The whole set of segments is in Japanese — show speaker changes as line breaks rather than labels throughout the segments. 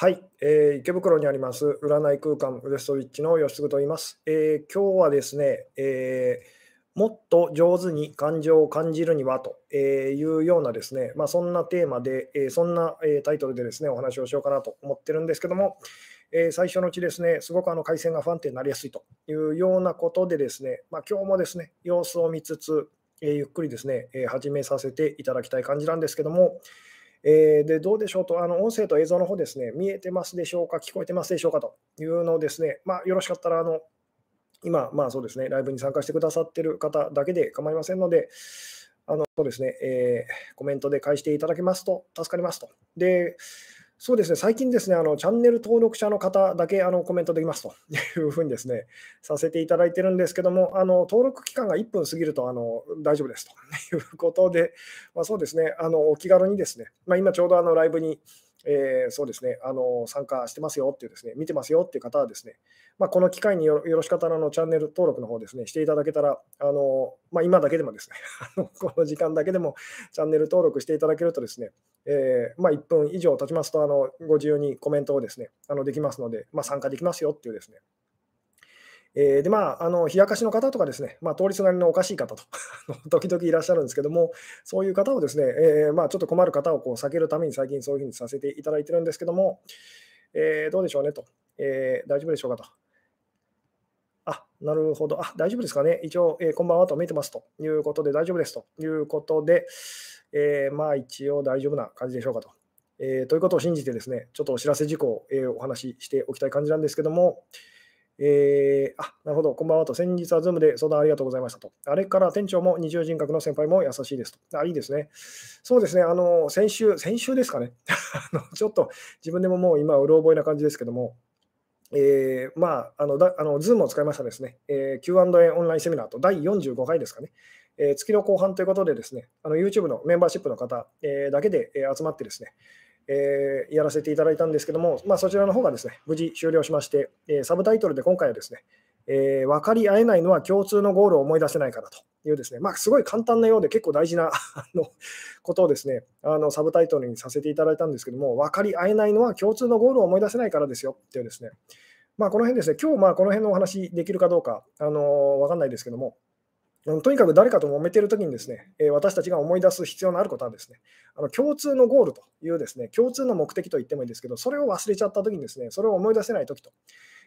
はい、えー、池袋にあります占い空間ウエストウィッチの吉嗣と言います。えー、今日はですね、えー、もっと上手に感情を感じるにはというようなですね、まあ、そんなテーマで、えそんなタイトルでですね、お話をしようかなと思ってるんですけども、え最初のうちですね、すごくあの回線が不安定になりやすいというようなことでですね、まあ、今日もですね、様子を見つつ、えゆっくりですね、え始めさせていただきたい感じなんですけども、えー、でどうでしょうと、あの音声と映像の方ですね、見えてますでしょうか、聞こえてますでしょうかというのをですね、まあ、よろしかったら、あの今、まあそうですね、ライブに参加してくださってる方だけで構いませんので、あのそうですね、えー、コメントで返していただけますと助かりますと。で、そうですね、最近ですね、あのチャンネル登録者の方だけあのコメントできますと。いうふうにですね、させていただいてるんですけども、あの登録期間が1分過ぎるとあの大丈夫ですと。いうことで、まあ、そうですね、あのお気軽にですね、まあ、今ちょうどあのライブにえー、そうですね。あの、参加してますよっていうですね、見てますよっていう方はですね、まあ、この機会によろしかったらのチャンネル登録の方ですね、していただけたら、あのまあ、今だけでもですね この時間だけでもチャンネル登録していただけるとですね、えー、まあ、1分以上経ちますとあの、ご自由にコメントをですね、あのできますので、ま、参加できますよっていうですね、えー、で、まあ、あの、冷やかしの方とかですね、まあ、通りすがりのおかしい方と時々いらっしゃるんですけども、そういう方をですね、えー、まあ、ちょっと困る方をこう避けるために最近そういうふうにさせていただいてるんですけども、えー、どうでしょうねと、え大丈夫でしょうかと。あ、なるほど。あ、大丈夫ですかね。一応、えこんばんはと見てますということで大丈夫ですということで、えまあ、一応大丈夫な感じでしょうかと。えということを信じてですね、ちょっとお知らせ事項を、えお話ししておきたい感じなんですけども、えー、あ、なるほど、こんばんはと。先日はズームで相談ありがとうございましたと。あれから店長も二重人格の先輩も優しいですと。あ、いいですね。そうですね、あの、先週、先週ですかね。ちょっと自分でももう今、うろ覚えな感じですけども、えー、まあ、あの、だあのズームを使いましたですね、えー、Q&A オンラインセミナーと第45回ですかね。えー、月の後半ということでですね、あの YouTube のメンバーシップの方、えー、だけで、えー、集まってですね、えー、やらせていただいたんですけども、まあ、そちらの方がですね、無事終了しまして、えー、サブタイトルで今回はですね、えー、分かり合えないのは共通のゴールを思い出せないからというですね、まあ、すごい簡単なようで結構大事な のことをですね、あのサブタイトルにさせていただいたんですけども、分かり合えないのは共通のゴールを思い出せないからですよっていうですね、まあ、この辺ですね、今日まあこの辺のお話できるかどうか、あの分かんないですけども、とにかく誰かと揉めているときにですね、私たちが思い出す必要のあることはですね、あの共通のゴールというですね、共通の目的と言ってもいいですけど、それを忘れちゃったときにですね、それを思い出せないときと、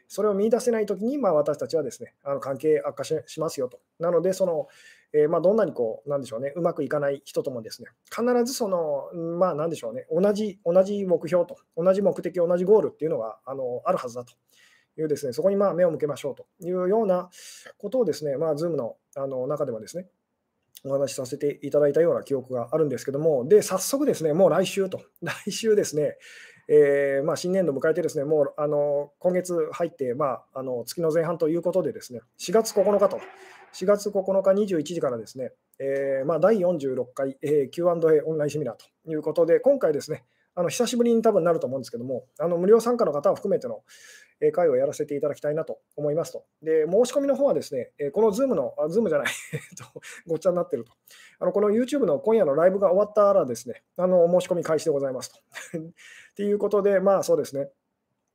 それを見出せないときに、まあ、私たちはですね、あの関係悪化しますよと。なので、その、えー、まあ、どんなにこう、なんでしょうね、うまくいかない人ともですね、必ずその、まあ、なんでしょうね、同じ、同じ目標と、同じ目的、同じゴールっていうのがあのあるはずだと。いうですね、そこにまあ目を向けましょうというようなことをですね、まあ、Zoom のあの中ではですね、お話しさせていただいたような記憶があるんですけども、で、早速ですね、もう来週と、来週ですね、えー、まあ、新年度迎えてですね、もうあの今月入って、まあ、あの月の前半ということでですね、4月9日と、4月9日21時からですね、えー、まあ、第46回、えー、Q&A オンラインセミナーということで、今回ですね、あの久しぶりに多分なると思うんですけども、あの無料参加の方を含めての会をやらせていただきたいなと思いますと。で、申し込みの方はですね、この Zoom の、あ Zoom じゃない ごっちゃになってると。あのこの YouTube の今夜のライブが終わったらですね、あの申し込み開始でございますと。ということで、まあそうですね、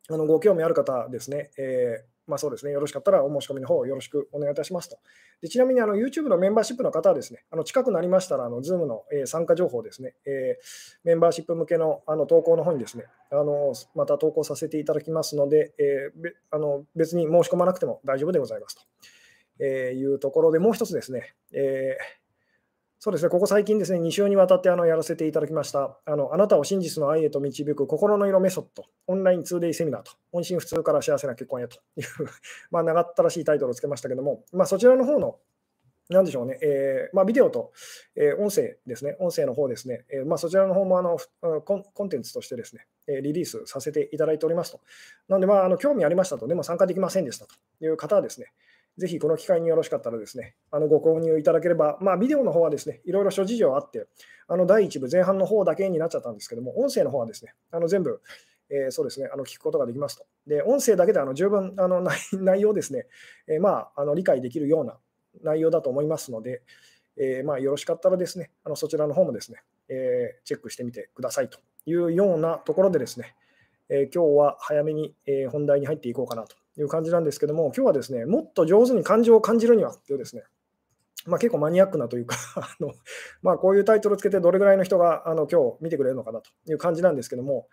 あのご興味ある方ですね、えーまあそうですね、よろしかったらお申し込みの方よろしくお願いいたしますと。でちなみにあの YouTube のメンバーシップの方はですね、あの近くなりましたら、あの Zoom の、えー、参加情報ですね、えー、メンバーシップ向けのあの投稿の方にですね、あのまた投稿させていただきますので、えー、あの別に申し込まなくても大丈夫でございますと、えいうところで、もう一つですね、えーそうですね、ここ最近ですね、2週にわたってあのやらせていただきました、あのあなたを真実の愛へと導く心の色メソッド、オンライン2デイセミナーと、音信不通から幸せな結婚へという まあ、長ったらしいタイトルをつけましたけども、まあ、そちらの方の、なんでしょうね、えーまあ、ビデオと、えー、音声ですね、音声の方ですね、えーまあ、そちらの方もあのコンコンテンツとしてですね、えリリースさせていただいておりますと。なので、まあ、あの興味ありましたと、でも参加できませんでしたという方はですね、ぜひこの機会によろしかったらですね、あのご購入いただければ、まあ、ビデオの方はですね、いろいろ諸事情あって、あの第1部前半の方だけになっちゃったんですけども、音声の方はですね、あの全部、えー、そうですね、あの聞くことができますと。で、音声だけであの十分あの 内容ですね、えー、まあ、あの理解できるような内容だと思いますので、えー、まあ、よろしかったらですね、あのそちらの方もですね、えチェックしてみてくださいというようなところでですね、えー、今日は早めに、え、本題に入っていこうかなという感じなんですけども、今日はですね、もっと上手に感情を感じるにはっていうですね、まあ、結構マニアックなというか あの、まあ、こういうタイトルをつけてどれぐらいの人があの今日見てくれるのかなという感じなんですけども、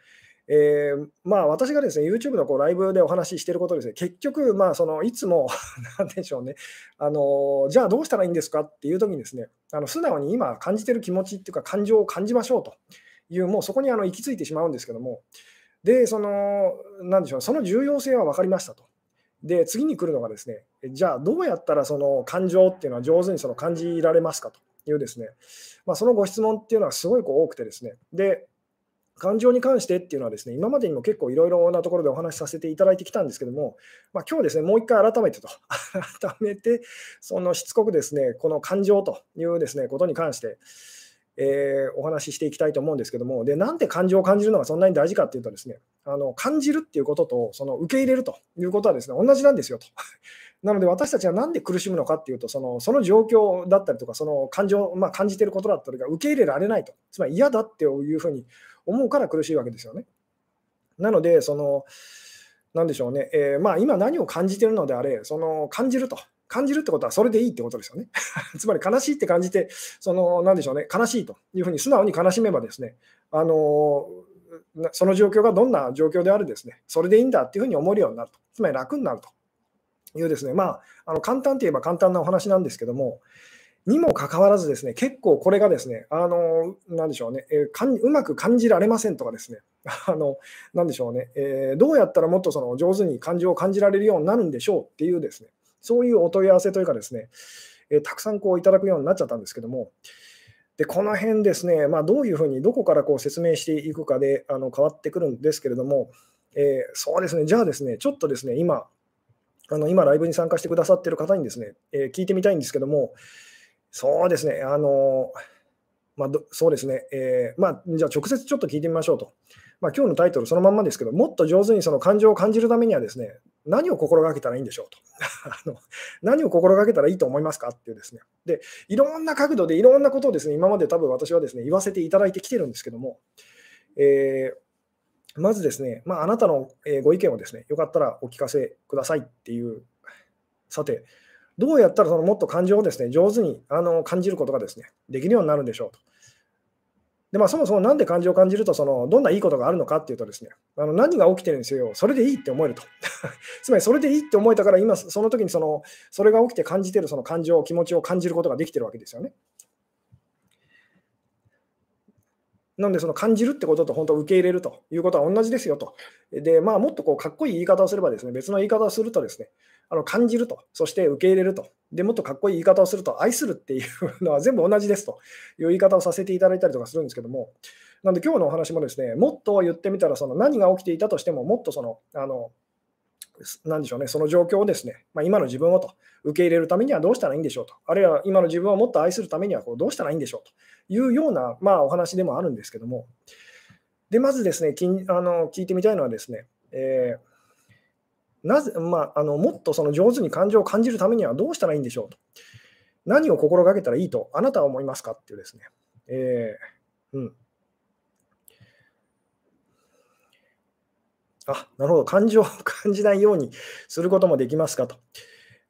えー、まあ、私がですね、YouTube のこうライブでお話ししていることですね、結局、まあ、そのいつも なんでしょうねあの、じゃあどうしたらいいんですかっていうときにですね、あの素直に今感じている気持ちっていうか、感情を感じましょうという、もうそこにあの行き着いてしまうんですけども、で、その、なんでしょう、その重要性は分かりましたと。で、次に来るのがですね、じゃあどうやったらその感情っていうのは上手にその感じられますかというですね、まあ、そのご質問っていうのはすごいこう多くてですね、で、感情に関してっていうのはですね、今までにも結構いろいろなところでお話しさせていただいてきたんですけども、まあ、今日ですね、もう一回改めてと、改めて、そのしつこくですね、この感情というですね、ことに関して、えー、お話ししていきたいと思うんですけども、で、なんで感情を感じるのがそんなに大事かっていうとですね、あの感じるっていうことと、その受け入れるということはですね、同じなんですよと。なので私たちは何で苦しむのかっていうと、そのその状況だったりとか、その感情、まあ、感じてることだったりが受け入れられないと、つまり嫌だっていうふうに思うから苦しいわけですよね。なので、その、なんでしょうね、えー、まあ、今何を感じてるのであれ、その感じると。感じるってことはそれでいいってことですよね。つまり悲しいって感じて、その、なんでしょうね、悲しいというふうに素直に悲しめばですね、あのその状況がどんな状況であるですね、それでいいんだっていうふうに思えるようになると。つまり楽になると。いうですね、まあ、あの簡単といえば簡単なお話なんですけども、にもかかわらずですね、結構これがですね、あの、なんでしょうね、え、かんうまく感じられませんとかですね、あの、なんでしょうね、えー、どうやったらもっとその上手に感情を感じられるようになるんでしょうっていうですね、そういうお問い合わせというかですね、えー、たくさんこういただくようになっちゃったんですけども、でこの辺ですね、まあ、どういうふうに、どこからこう説明していくかであの変わってくるんですけれども、えー、そうですね、じゃあですね、ちょっとですね、今、あの今、ライブに参加してくださってる方にですね、えー、聞いてみたいんですけども、そうですね、あのまあ、そうですね、えー、まあ、じゃあ直接ちょっと聞いてみましょうと。まあ、今日のタイトルそのまんまですけど、もっと上手にその感情を感じるためにはですね、何を心がけたらいいんでしょうと。あの何を心がけたらいいと思いますかっていうですね。で、いろんな角度でいろんなことをですね、今まで多分私はですね、言わせていただいてきてるんですけども、えー、まずですね、まあ、あなたのご意見をですね、よかったらお聞かせくださいっていう、さて、どうやったらそのもっと感情をですね上手にあの感じることがですねできるようになるんでしょうと。でまあ、そもそも何で感情を感じるとそのどんないいことがあるのかっていうとですねあの何が起きてるんですよそれでいいって思えると つまりそれでいいって思えたから今その時にそのそれが起きて感じてるその感情気持ちを感じることができてるわけですよね。なので、その感じるってことと本当受け入れるということは同じですよと。で、まあ、もっとこうかっこいい言い方をすればですね、別の言い方をするとですね、あの感じると、そして受け入れると、でもっとかっこいい言い方をすると、愛するっていうのは全部同じですという言い方をさせていただいたりとかするんですけども、なので今日のお話もですね、もっと言ってみたら、その何が起きていたとしても、もっとその、あの、なんでしょうね、その状況をですね、まあ、今の自分をと。受け入れるためにはどうしたらいいんでしょうと、あるいは今の自分をもっと愛するためにはこうどうしたらいいんでしょうと。いうような、まあ、お話でもあるんですけども、でまずですね、きあの聞いてみたいのはですね、えーなぜ、まあ、あのもっとその上手に感情を感じるためにはどうしたらいいんでしょうと。何を心がけたらいいとあなたは思いますかっていうですね。えー、うん。あ、なるほど。感情を 感じないようにすることもできますかと。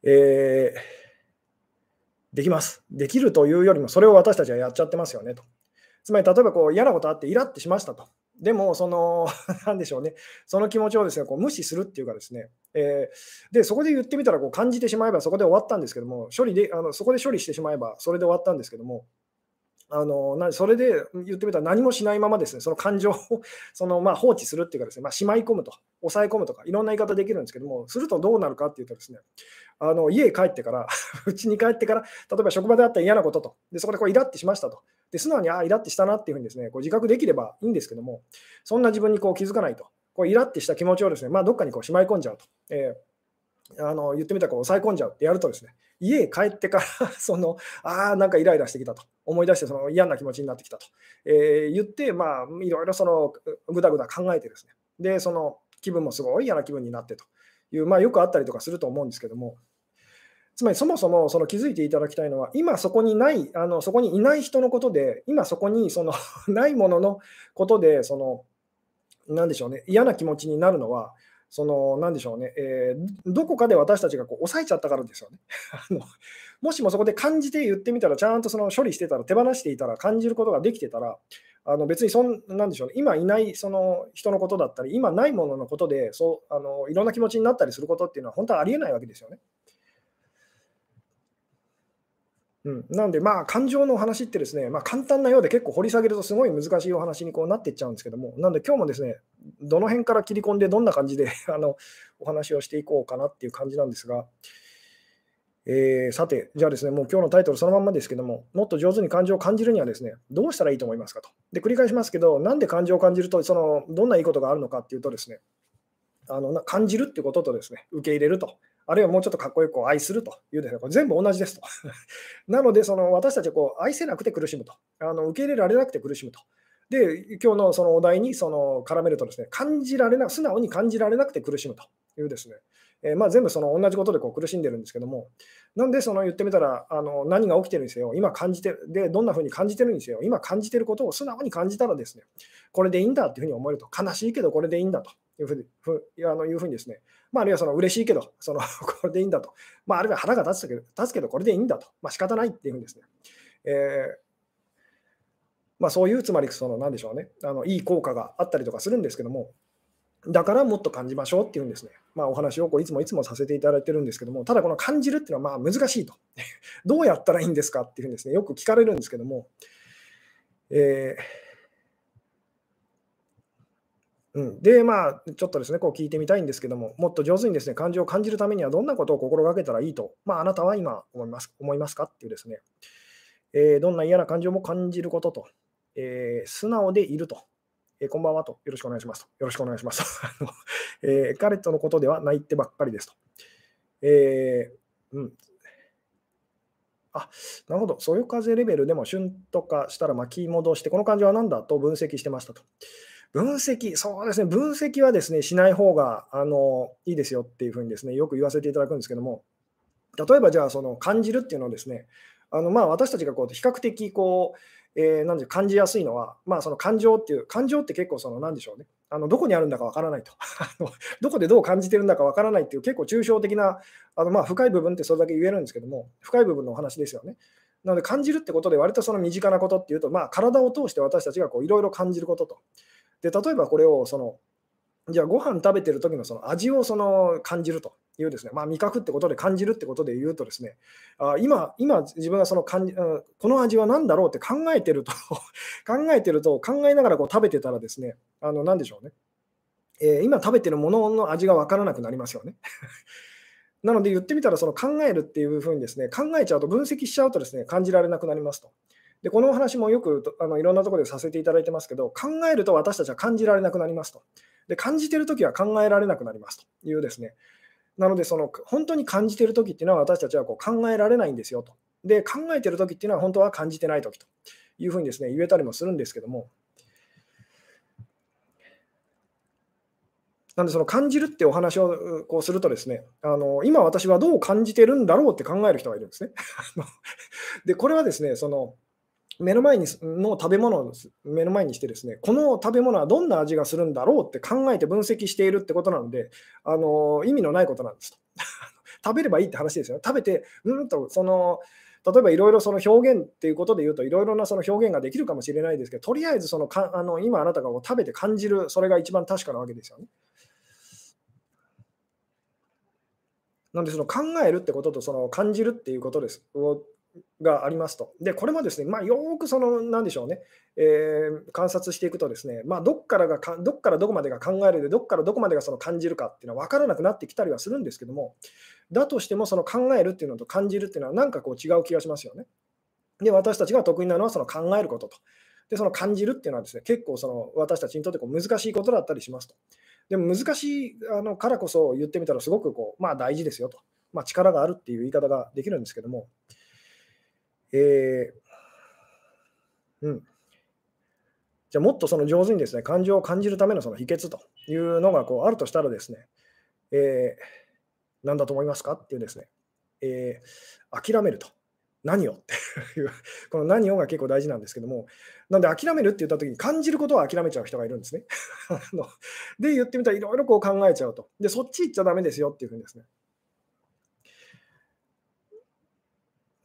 えー、できます。できるというよりも、それを私たちはやっちゃってますよねと。つまり、例えばこう嫌なことあってイラってしましたと。でも、その、なんでしょうね、その気持ちをですねこう無視するっていうかですね、えー、でそこで言ってみたらこう感じてしまえばそこで終わったんですけども、処理であのそこで処理してしまえばそれで終わったんですけども、あのなそれで言ってみたら何もしないままですね、その感情を その、まあ、放置するっていうかですね、まあ、しまい込むと、抑え込むとか、いろんな言い方できるんですけども、するとどうなるかっていうとですね、あの家帰ってから、家に帰ってから、例えば職場であったら嫌なことと、でそこでこうイラッてしましたと、で素直にああ、イラッてしたなっていうふうにですねこう自覚できればいいんですけども、そんな自分にこう気づかないと、こうイラッてした気持ちをですね、まあ、どっかにこうしまい込んじゃうと。えーあの言ってみたらこう抑え込んじゃうってやるとですね、家へ帰ってから その、ああ、なんかイライラしてきたと、思い出してその嫌な気持ちになってきたと、えー、言って、まあ、いろいろそのぐだぐだ考えてですね、で、その気分もすごい嫌な気分になってという、まあ、よくあったりとかすると思うんですけども、つまりそもそもその気づいていただきたいのは、今そこにない、あのそこにいない人のことで、今そこにその ないもののことで、そのなんでしょうね、嫌な気持ちになるのは、その、なんでしょうね、えーどこかで私たちがこう抑えちゃったからですよね。あのもしもそこで感じて言ってみたら、ちゃんとその処理してたら、手放していたら、感じることができてたら、あの別にそん、なんでしょうね、今いないその人のことだったり、今ないもののことでそうあの、いろんな気持ちになったりすることっていうのは、本当はありえないわけですよね。うん、なんで、まあ、感情のお話ってですね、まあ、簡単なようで結構掘り下げるとすごい難しいお話にこうなっていっちゃうんですけども、なんで今日もですね、どの辺から切り込んでどんな感じで あのお話をしていこうかなっていう感じなんですが、えーさて、じゃあですね、もう今日のタイトルそのまんまですけども、もっと上手に感情を感じるにはですね、どうしたらいいと思いますかと。で、繰り返しますけど、なんで感情を感じると、そのどんないいことがあるのかっていうとですね、あの感じるってこととですね、受け入れると。あるいはもうちょっとかっこよく愛するというですね、これ全部同じですと。なので、その私たちはこう愛せなくて苦しむとあの、受け入れられなくて苦しむと。で、今日のそのお題にその絡めるとですね、感じられな、素直に感じられなくて苦しむというですね、えーまあ、全部その同じことでこう苦しんでるんですけども、なんでその言ってみたらあの何が起きてるにせよ、今感じてるで、どんなふうに感じてるにせよ、今感じてることを素直に感じたらですね、これでいいんだっていうふうに思えると、悲しいけどこれでいいんだというふうにふあのいうふうにですね、まあ、あるいはその嬉しいけど、その これでいいんだと、まあ、あるいは腹が立つけど立つけどこれでいいんだと、まあ仕方ないっていうふうにですね、えーまあ、そういうつまりその何でしょうねあの、いい効果があったりとかするんですけども、だからもっと感じましょうっていうんですね、まあ、お話をこういつもいつもさせていただいてるんですけども、ただこの感じるっていうのはまあ難しいと、どうやったらいいんですかっていうふうにですね、よく聞かれるんですけども、えーうん、で、まあ、ちょっとですね、こう聞いてみたいんですけども、もっと上手にですね、感情を感じるためにはどんなことを心がけたらいいと、まあ、あなたは今思います思いますかっていうですね、えーどんな嫌な感情も感じることと、えー素直でいると、えーこんばんはと、よろしくお願いしますと、よろしくお願いしますと、えー彼とのことではないってばっかりですと。えーうん、あ、なるほど。そよ風レベルでも旬とかしたら巻き戻して、この感情は何だと分析してましたと。分析、そうですね、分析はですね、しない方があがいいですよっていうふうにですね、よく言わせていただくんですけども、例えばじゃあ、その感じるっていうのをですね、あのまあ私たちがこう比較的こう、えーなんで感じやすいのは、まあ、その感情っていう、感情って結構その、なんでしょうね、あのどこにあるんだかわからないと、どこでどう感じてるんだかわからないっていう、結構抽象的な、あのまあ深い部分ってそれだけ言えるんですけども、深い部分のお話ですよね。なので、感じるってことで、割とその身近なことっていうと、まあ、体を通して私たちがいろいろ感じることと。で、例えばこれをその、じゃあご飯食べてる時のその味をその感じるというですね、まあ、味覚ってことで感じるってことで言うとですね、あ今、今自分がその感じこの味は何だろうって考えてると 考えてると、考えながらこう食べてたらですね、あの何でしょうね、えー今食べてるものの味が分からなくなりますよね。なので言ってみたら、その考えるっていうふうにですね、考えちゃうと、分析しちゃうとですね、感じられなくなりますと。で、このお話もよくあのいろんなところでさせていただいてますけど、考えると私たちは感じられなくなりますと。で、感じてるときは考えられなくなりますというですね。なので、その本当に感じているときっていうのは私たちはこう考えられないんですよと。で、考えているときっていうのは本当は感じてないときというふうにですね、言えたりもするんですけども、なんでその感じるってお話をこうするとですね、あの今私はどう感じてるんだろうって考える人がいるんですね。で、これはですね、その目の前にの食べ物を目の前にしてですね、この食べ物はどんな味がするんだろうって考えて分析しているってことなので、あの意味のないことなんですと。食べればいいって話ですよ。食べて、うんとその例えばいろいろその表現っていうことで言うといろいろなその表現ができるかもしれないですけど、とりあえずそのかあの今あなたが食べて感じる、それが一番確かなわけですよね。なんで、その考えるってこととその感じるっていうことですがありますと。で、これもですね、まあ、よくその、なんでしょうね、えー観察していくとですね、まあ、どっからが、どっからどこまでが考えるで、どっからどこまでがその感じるかっていうのは分からなくなってきたりはするんですけども、だとしても、その考えるっていうのと感じるっていうのは、なんかこう違う気がしますよね。で、私たちが得意なのはその考えることと。で、その感じるっていうのはですね、結構その私たちにとってこう難しいことだったりしますと。でも難しいあのからこそ言ってみたらすごくこう、まあ、大事ですよと。まあ、力があるっていう言い方ができるんですけども、えーうん。じゃあもっとその上手にですね、感情を感じるためのその秘訣というのがこうあるとしたらですね、えー、何だと思いますかっていうですね、えー諦めると何をっていう、この何をが結構大事なんですけども、なんで諦めるって言ったときに感じることは諦めちゃう人がいるんですね。あので、言ってみたらいろいろこう考えちゃうと。で、そっち行っちゃだめですよっていうふうにですね。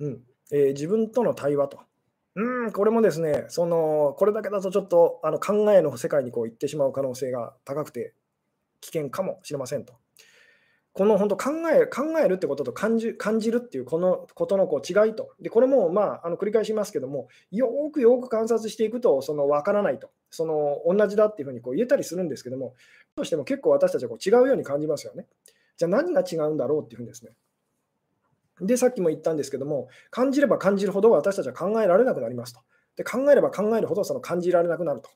うんえー、自分との対話と。うん、これもですね、そのこれだけだとちょっとあの考えの世界にこう行ってしまう可能性が高くて危険かもしれませんと。この本当考え考えるってことと感じ感じるっていうこのことのこう違いと。で、これもまああの繰り返しますけども、よくよく観察していくとその分からないと。その同じだっていうふうにこう言えたりするんですけども、どうしても結構私たちはこう違うように感じますよね。じゃあ何が違うんだろうっていうふうにですね。で、さっきも言ったんですけども、感じれば感じるほど私たちは考えられなくなりますと。で、考えれば考えるほどその感じられなくなると。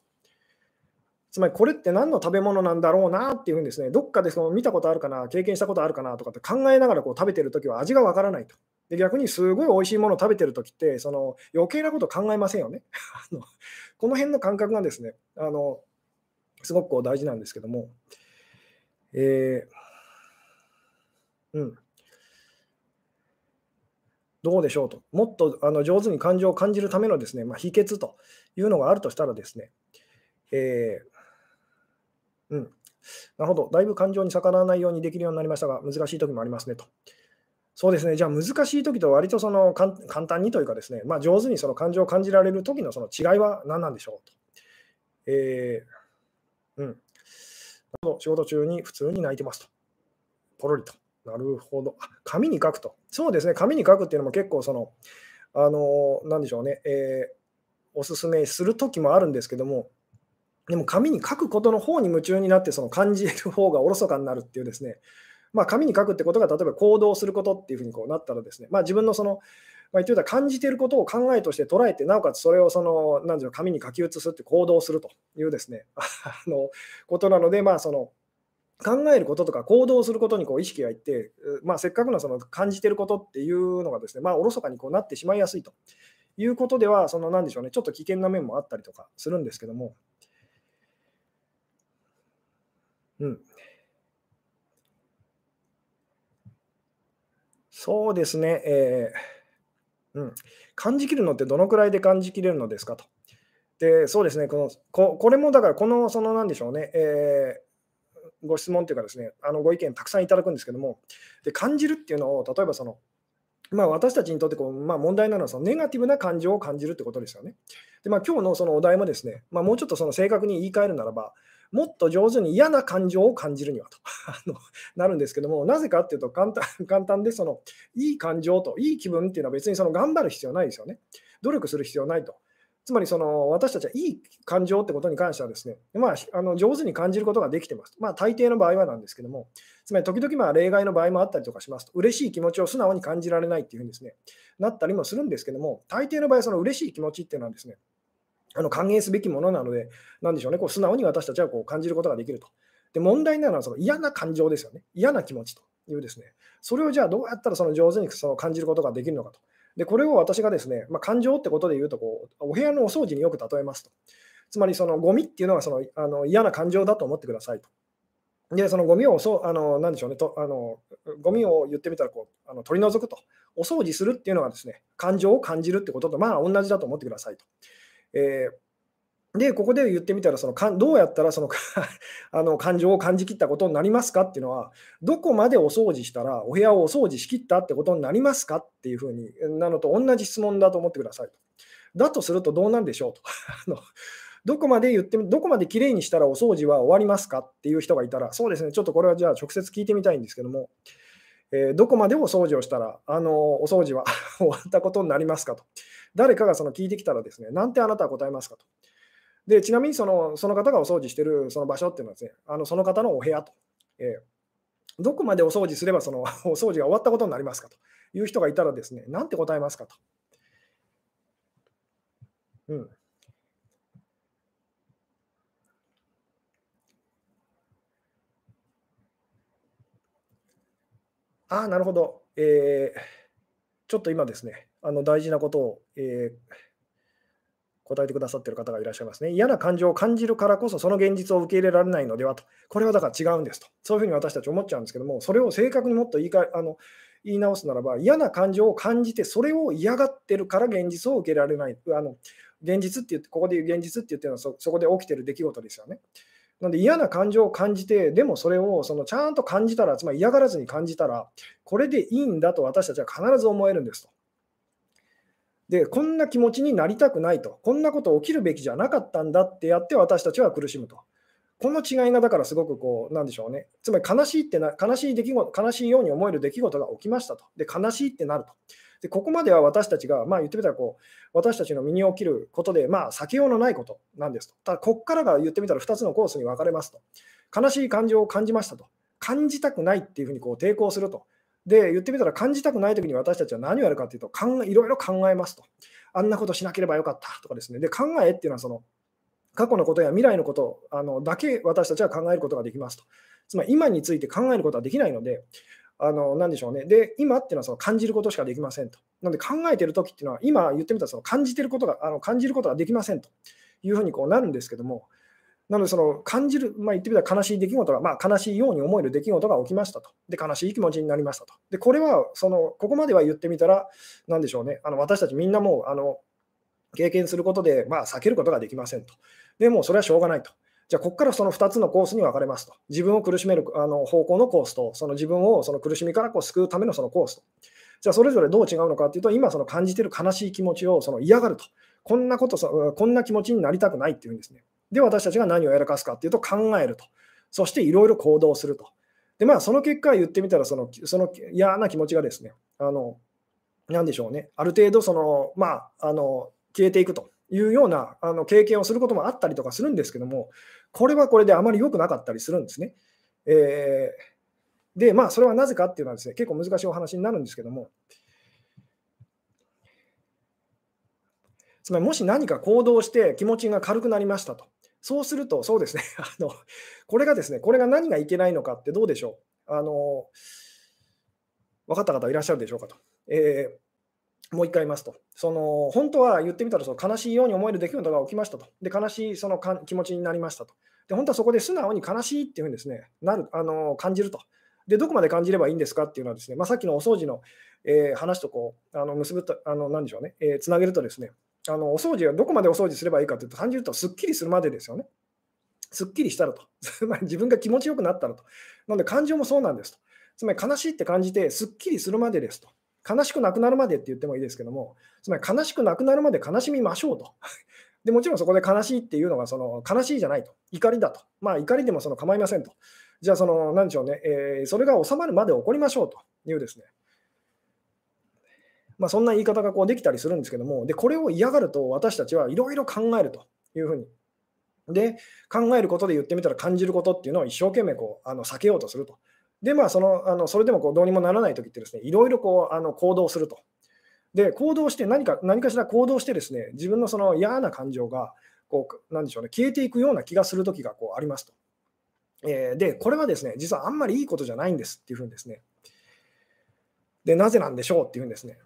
つまりこれって何の食べ物なんだろうなっていうふうにですね、どっかでその見たことあるかな、経験したことあるかなとかって考えながらこう食べてるときは味がわからないと。で逆にすごい美味しいものを食べてるときって、その余計なこと考えませんよね。この辺の感覚がですね、あのすごくこう大事なんですけども、えー、うん。どうでしょうと。もっとあの上手に感情を感じるためのですね、まあ、秘訣というのがあるとしたらですね、えーうん。なるほど。だいぶ感情に逆らわないようにできるようになりましたが、難しい時もありますねと。そうですね。じゃあ難しい時と割とその簡単にというかですね、まあ、上手にその感情を感じられる時のその違いは何なんでしょうと。えー、うん。仕事中に普通に泣いてますと。ポロリと。なるほど。紙に書くと。そうですね。紙に書くっていうのも結構その、あの、なんでしょうね。えー、おすすめする時もあるんですけども、でも紙に書くことの方に夢中になってその感じる方がおろそかになるっていうですね、まあ、紙に書くってことが例えば行動することっていうふうにこうなったらですね、まあ、自分のその、まあ、言ってたら感じていることを考えとして捉えて、なおかつそれをその、なんていう紙に書き写すって行動するというですね、あのことなので、まあ、その、考えることとか行動することにこう意識がいって、まあ、せっかくのその感じてることっていうのがですね、まあ、おろそかにこうなってしまいやすいということでは、そのなんでしょうね、ちょっと危険な面もあったりとかするんですけども、うん。そうですね、えー、うん。感じきるのってどのくらいで感じきれるのですかと。で、そうですね、このここれもだから、この、そのなんでしょうね、えー、ご質問というかですね、あのご意見たくさんいただくんですけども、で感じるっていうのを、例えばその、まあ、私たちにとってこう、まあ、問題なのはそのネガティブな感情を感じるってことですよね。で、まあ、今日のそのお題もですね、まあ、もうちょっとその正確に言い換えるならば、もっと上手に嫌な感情を感じるにはと なるんですけども、なぜかっていうと簡単、簡単でその、いい感情と、いい気分っていうのは別にその頑張る必要ないですよね。努力する必要ないと。つまりその私たちはいい感情ってことに関してはですね、まあ、あの上手に感じることができてます。まあ、大抵の場合はなんですけども、つまり時々まあ例外の場合もあったりとかしますと、嬉しい気持ちを素直に感じられないっていうふうにですね、なったりもするんですけども、大抵の場合、その嬉しい気持ちっていうのはですね、あの歓迎すべきものなので、なんでしょうね、こう素直に私たちはこう感じることができると。で、問題なのはその嫌な感情ですよね。嫌な気持ちというですね。それをじゃあどうやったらその上手にその感じることができるのかと。で、これを私がですね、まあ、感情ってことで言うとこう、お部屋のお掃除によく例えますと。つまりそのゴミっていうのはそのあの嫌な感情だと思ってくださいと。で、そのゴミをそう、あの、なんでしょうね、とあのゴミを言ってみたらこうあの取り除くと。お掃除するっていうのはですね、感情を感じるってこととまあ同じだと思ってくださいと。えー、で、ここで言ってみたら、そのかどうやったらその あの感情を感じきったことになりますかっていうのは、どこまでお掃除したらお部屋をお掃除しきったってことになりますかっていうふうになのと同じ質問だと思ってくださいと。だとするとどうなんでしょうと。あのどこまで言ってどこまできれいにしたらお掃除は終わりますかっていう人がいたら、そうですね、ちょっとこれはじゃあ直接聞いてみたいんですけども、えー、どこまでお掃除をしたら、あのお掃除は 終わったことになりますかと。誰かがその聞いてきたらですね、なんてあなたは答えますかと。でちなみにそのその方がお掃除してるその場所っていうのはですね、あのその方のお部屋と、えー、どこまでお掃除すればその お掃除が終わったことになりますかという人がいたらですね、なんて答えますかと。うん。ああ、なるほど。えー、ちょっと今ですね、あの大事なことを、えー、答えてくださってる方がいらっしゃいますね。嫌な感情を感じるからこそ、その現実を受け入れられないのではと。これはだから違うんですと。そういうふうに私たち思っちゃうんですけども、それを正確にもっと言い換え、あの言い直すならば、嫌な感情を感じて、それを嫌がってるから現実を受けられない。あの現実って言って、ここで言う現実って言ってるのはそ、そこで起きてる出来事ですよね。なので嫌な感情を感じて、でもそれをそのちゃんと感じたら、つまり嫌がらずに感じたら、これでいいんだと私たちは必ず思えるんですと。で、こんな気持ちになりたくないと、こんなこと起きるべきじゃなかったんだってやって私たちは苦しむと。この違いがだからすごくこう、なんでしょうね。つまり悲しいってな、悲しい出来事、悲しいように思える出来事が起きましたと。で、悲しいってなると。で、ここまでは私たちが、まあ言ってみたらこう、私たちの身に起きることで、まあ避けようのないことなんですと。ただ、ここからが言ってみたら2つのコースに分かれますと。悲しい感情を感じましたと。感じたくないっていうふうにこう抵抗すると。で、言ってみたら感じたくないときに私たちは何をやるかというと、考えいろいろ考えますと。あんなことしなければよかったとかですね。で、考えっていうのはその、過去のことや未来のことあのだけ私たちは考えることができますと。つまり今について考えることはできないので、あの何でしょうね。で、今っていうのはその感じることしかできませんと。なので考えてるときっていうのは、今言ってみたらその感じてることが、あの感じることができませんというふうにこうなるんですけども、なので、その感じる、まあ、言ってみたら悲しい出来事が、まあ、悲しいように思える出来事が起きましたと。で、悲しい気持ちになりましたと。で、これは、その、ここまでは言ってみたら、なんでしょうね、あの私たちみんなもう、あの、経験することで、まあ、避けることができませんと。でも、それはしょうがないと。じゃあ、ここからその2つのコースに分かれますと。自分を苦しめるあの方向のコースと、その自分をその苦しみからこう救うためのそのコースと。じゃあ、それぞれどう違うのかというと、今、その感じている悲しい気持ちをその嫌がると。こんなこと、こんな気持ちになりたくないっていうんですね。で、私たちが何をやらかすかっていうと、考えると。そして、いろいろ行動すると。で、まあ、その結果、言ってみたらその、その嫌な気持ちがですね、あの、なでしょうね、ある程度、その、まあ、あの、消えていくと。いうようなあの経験をすることもあったりとかするんですけども、これはこれであまり良くなかったりするんですね。えー、で、まあ、それはなぜかっていうのはですね、結構難しいお話になるんですけども、つまりもし何か行動して気持ちが軽くなりましたと。そうすると、そうですね。あの、これがですね、これが何がいけないのかってどうでしょう。あの分かった方いらっしゃるでしょうかと。えーもう一回言いますと、その本当は言ってみたらその悲しいように思える出来事が起きましたと、で悲しいそのか気持ちになりましたと、で本当はそこで素直に悲しいっていうふうにです、ね、なるあの感じると。で、どこまで感じればいいんですかっていうのはですね、まあ、さっきのお掃除の、えー、話とこうあの結ぶと、あの何でしょうね、えー、つなげるとですね、あのお掃除はどこまでお掃除すればいいかというと、単純に言うとすっきりするまでですよね。すっきりしたらと、つ まり自分が気持ちよくなったらと。なので感情もそうなんですと。つまり悲しいって感じて、すっきりするまでですと。悲しくなくなるまでって言ってもいいですけども、つまり悲しくなくなるまで悲しみましょうと。でもちろんそこで悲しいっていうのがその悲しいじゃないと、怒りだと。まあ怒りでもその構いませんと。じゃあその、なんでしょうね、えー、それが収まるまで起こりましょうというですね。まあ、そんな言い方がこうできたりするんですけども、でこれを嫌がると私たちはいろいろ考えるというふうに。で、考えることで言ってみたら感じることっていうのを一生懸命こうあの避けようとすると。で、まあ、そのあのそれでもこうどうにもならないときってですね、いろいろこうあの行動すると。で、行動して何か、何かしら行動してですね、自分のその嫌な感情が、こう、なんでしょうね、消えていくような気がするときがこうありますと。え、で、これはですね、実はあんまりいいことじゃないんですっていうふうにですね。で、なぜなんでしょうっていうんですね。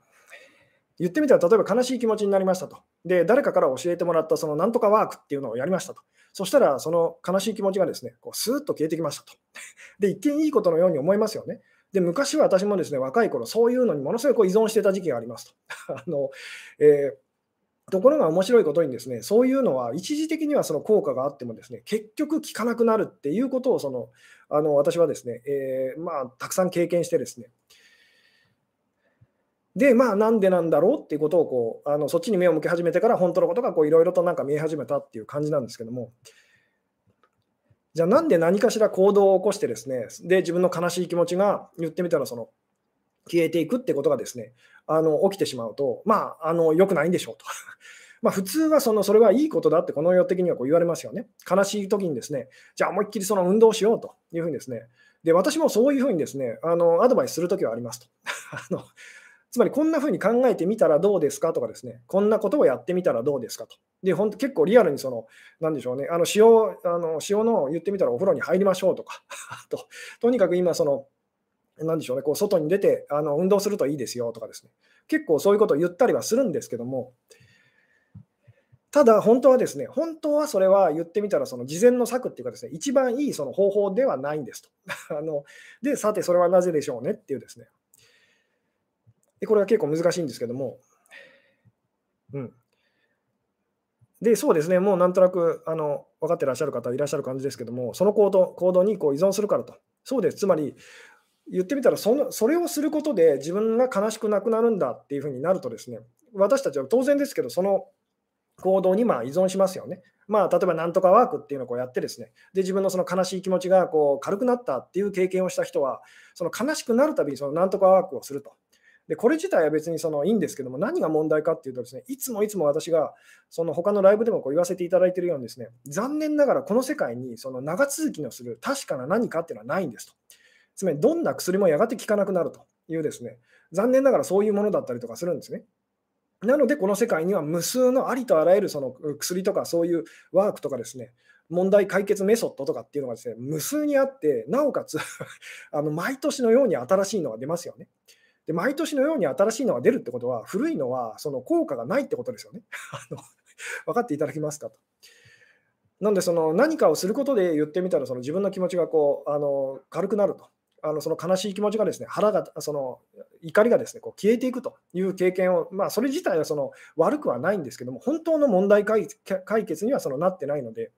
言ってみたら、例えば悲しい気持ちになりましたと。で、誰かから教えてもらったそのなんとかワークっていうのをやりましたと。そしたら、その悲しい気持ちがですね、こうスーッと消えてきましたと。で、一見いいことのように思いますよね。で、昔は私もですね、若い頃、そういうのにものすごい依存してた時期がありますと。あのえーところが面白いことにですね、そういうのは一時的にはその効果があってもですね、結局効かなくなるっていうことをそのあの私はですね、えー、まあ、たくさん経験してですね、で、まあ、なんでなんだろうっていうことをこうあのそっちに目を向け始めてから、本当のことがいろいろとなんか見え始めたっていう感じなんですけども、じゃあなんで何かしら行動を起こしてですね、で、自分の悲しい気持ちが言ってみたらその消えていくってことがですね、あの起きてしまうと、まあ、あの良くないんでしょうと。ま普通はそのそれはいいことだってこの世的にはこう言われますよね。悲しい時にですね、じゃあ思いっきりその運動しようというふうにですね、で私もそういうふうにですね、あのアドバイスするときはありますと。あのつまりこんな風に考えてみたらどうですかとかですね、こんなことをやってみたらどうですかと。で、本当結構リアルにその、なんでしょうね、あの塩あの塩の言ってみたらお風呂に入りましょうとか、と、とにかく今その、なんでしょうね、こう外に出てあの運動するといいですよとかですね、結構そういうことを言ったりはするんですけども、ただ本当はですね、本当はそれは言ってみたら、その事前の策っていうかですね、一番いいその方法ではないんですと。あので、さてそれはなぜでしょうねっていうですね、でこれは結構難しいんですけども、うん。で、そうですね、もうなんとなくあの分かってらっしゃる方いらっしゃる感じですけども、その行動行動にこう依存するからと。そうです、つまり、言ってみたらその、それをすることで自分が悲しくなくなるんだっていうふうになるとですね、私たちは当然ですけど、その行動にまあ依存しますよね。まあ、例えばなんとかワークっていうのをこうやってですね、で自分のその悲しい気持ちがこう軽くなったっていう経験をした人は、その悲しくなるたびにそのなんとかワークをすると。でこれ自体は別にそのいいんですけども、何が問題かっていうとですね、いつもいつも私がその他のライブでもこう言わせていただいているようにですね、残念ながらこの世界にその長続きのする確かな何かっていうのはないんですと。つまりどんな薬もやがて効かなくなるというですね、残念ながらそういうものだったりとかするんですね。なので、この世界には無数のありとあらゆるその薬とかそういうワークとかですね、問題解決メソッドとかっていうのがですね、無数にあって、なおかつ あの毎年のように新しいのが出ますよね。で毎年のように新しいのが出るってことは、古いのはその効果がないってことですよね。分かっていただけますかと。なんで、その何かをすることで言ってみたら、その自分の気持ちがこうあの軽くなると。あのその悲しい気持ちがですね、腹が、その怒りがですね、こう消えていくという経験を、まあ、それ自体はその悪くはないんですけども、本当の問題解決にはそのなってないので、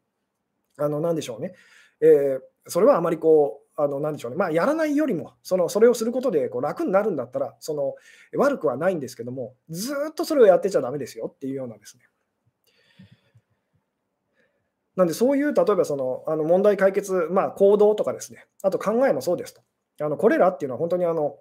あのなんでしょうね、えー、それはあまりこう、あのなでしょうね、まあ、やらないよりも、そのそれをすることでこう楽になるんだったら、その悪くはないんですけども、ずっとそれをやってちゃだめですよっていうようなですね。なんで、そういう、例えばそのあの問題解決、まあ、行動とかですね、あと考えもそうですと。あのこれらっていうのは本当にあの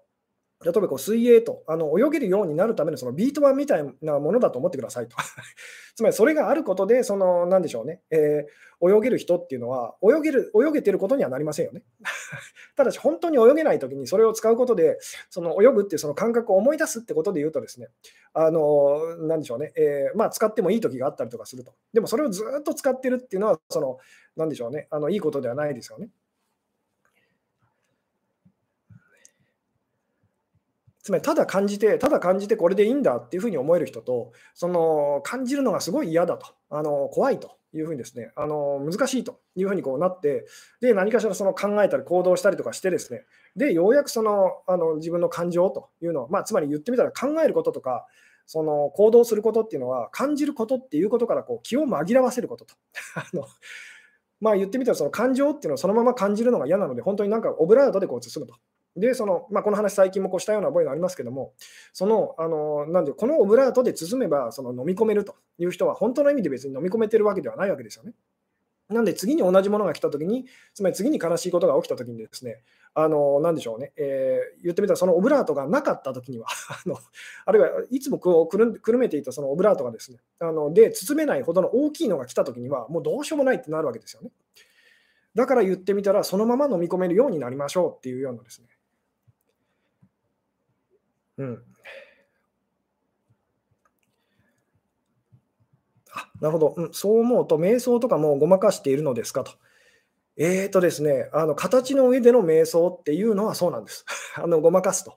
例えばこう水泳とあの泳げるようになるためのそのビート板みたいなものだと思ってくださいと。つまりそれがあることで、そのなんでしょうね、えー、泳げる人っていうのは泳げる、泳げてることにはなりませんよね。ただし、本当に泳げないときにそれを使うことで、その泳ぐっていうその感覚を思い出すってことで言うとですね、あのなんでしょうね、えー、まあ、使ってもいいときがあったりとかすると。でもそれをずっと使ってるっていうのは、そのなんでしょうね、あのいいことではないですよね。つまりただ感じて、ただ感じてこれでいいんだっていうふうに思える人と、その感じるのがすごい嫌だと、あの怖いというふうにですね、あの難しいというふうにこうなって、で何かしらその考えたり行動したりとかしてですね、でようやくそのあの自分の感情というのは、まあ、つまり言ってみたら考えることとか、その行動することっていうのは、感じることっていうことからこう気を紛らわせることと。あのまあ言ってみたら、その感情っていうのをそのまま感じるのが嫌なので、本当になんかオブラートでこう包むと。で、そのまあ、この話、最近もこうしたような覚えがありますけども、そのあのなんでこのオブラートで包めばその飲み込めるという人は、本当の意味で別に飲み込めてるわけではないわけですよね。なんで次に同じものが来たときに、つまり次に悲しいことが起きたときにですね、あのなんでしょうね、えー、言ってみたらそのオブラートがなかったときには あの、あるいはいつもこうくるくるめていたそのオブラートがですね、あので包めないほどの大きいのが来たときには、もうどうしようもないってなるわけですよね。だから言ってみたら、そのまま飲み込めるようになりましょうっていうようなですね、うん。あ、なるほど。うん、そう思うと、瞑想とかもごまかしているのですかと。えーとですね、あの形の上での瞑想っていうのはそうなんです。あのごまかすと。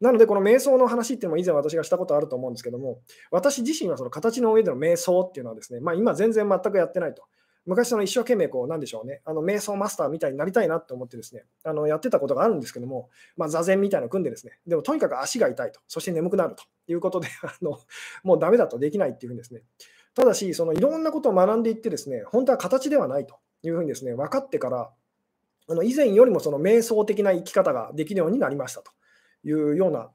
なので、この瞑想の話っていうのも以前私がしたことあると思うんですけども、私自身はその形の上での瞑想っていうのはですね、まあ、今全然全くやってないと。昔その一生懸命こう、なんでしょうね、あの瞑想マスターみたいになりたいなと思ってですね、あのやってたことがあるんですけども、まあ、座禅みたいなの組んでですね、でもとにかく足が痛いと、そして眠くなるということで、あのもうダメだとできないっていうふうにですね、ただし、そのいろんなことを学んでいってですね、本当は形ではないというふうにですね、分かってから、あの以前よりもその瞑想的な生き方ができるようになりましたというような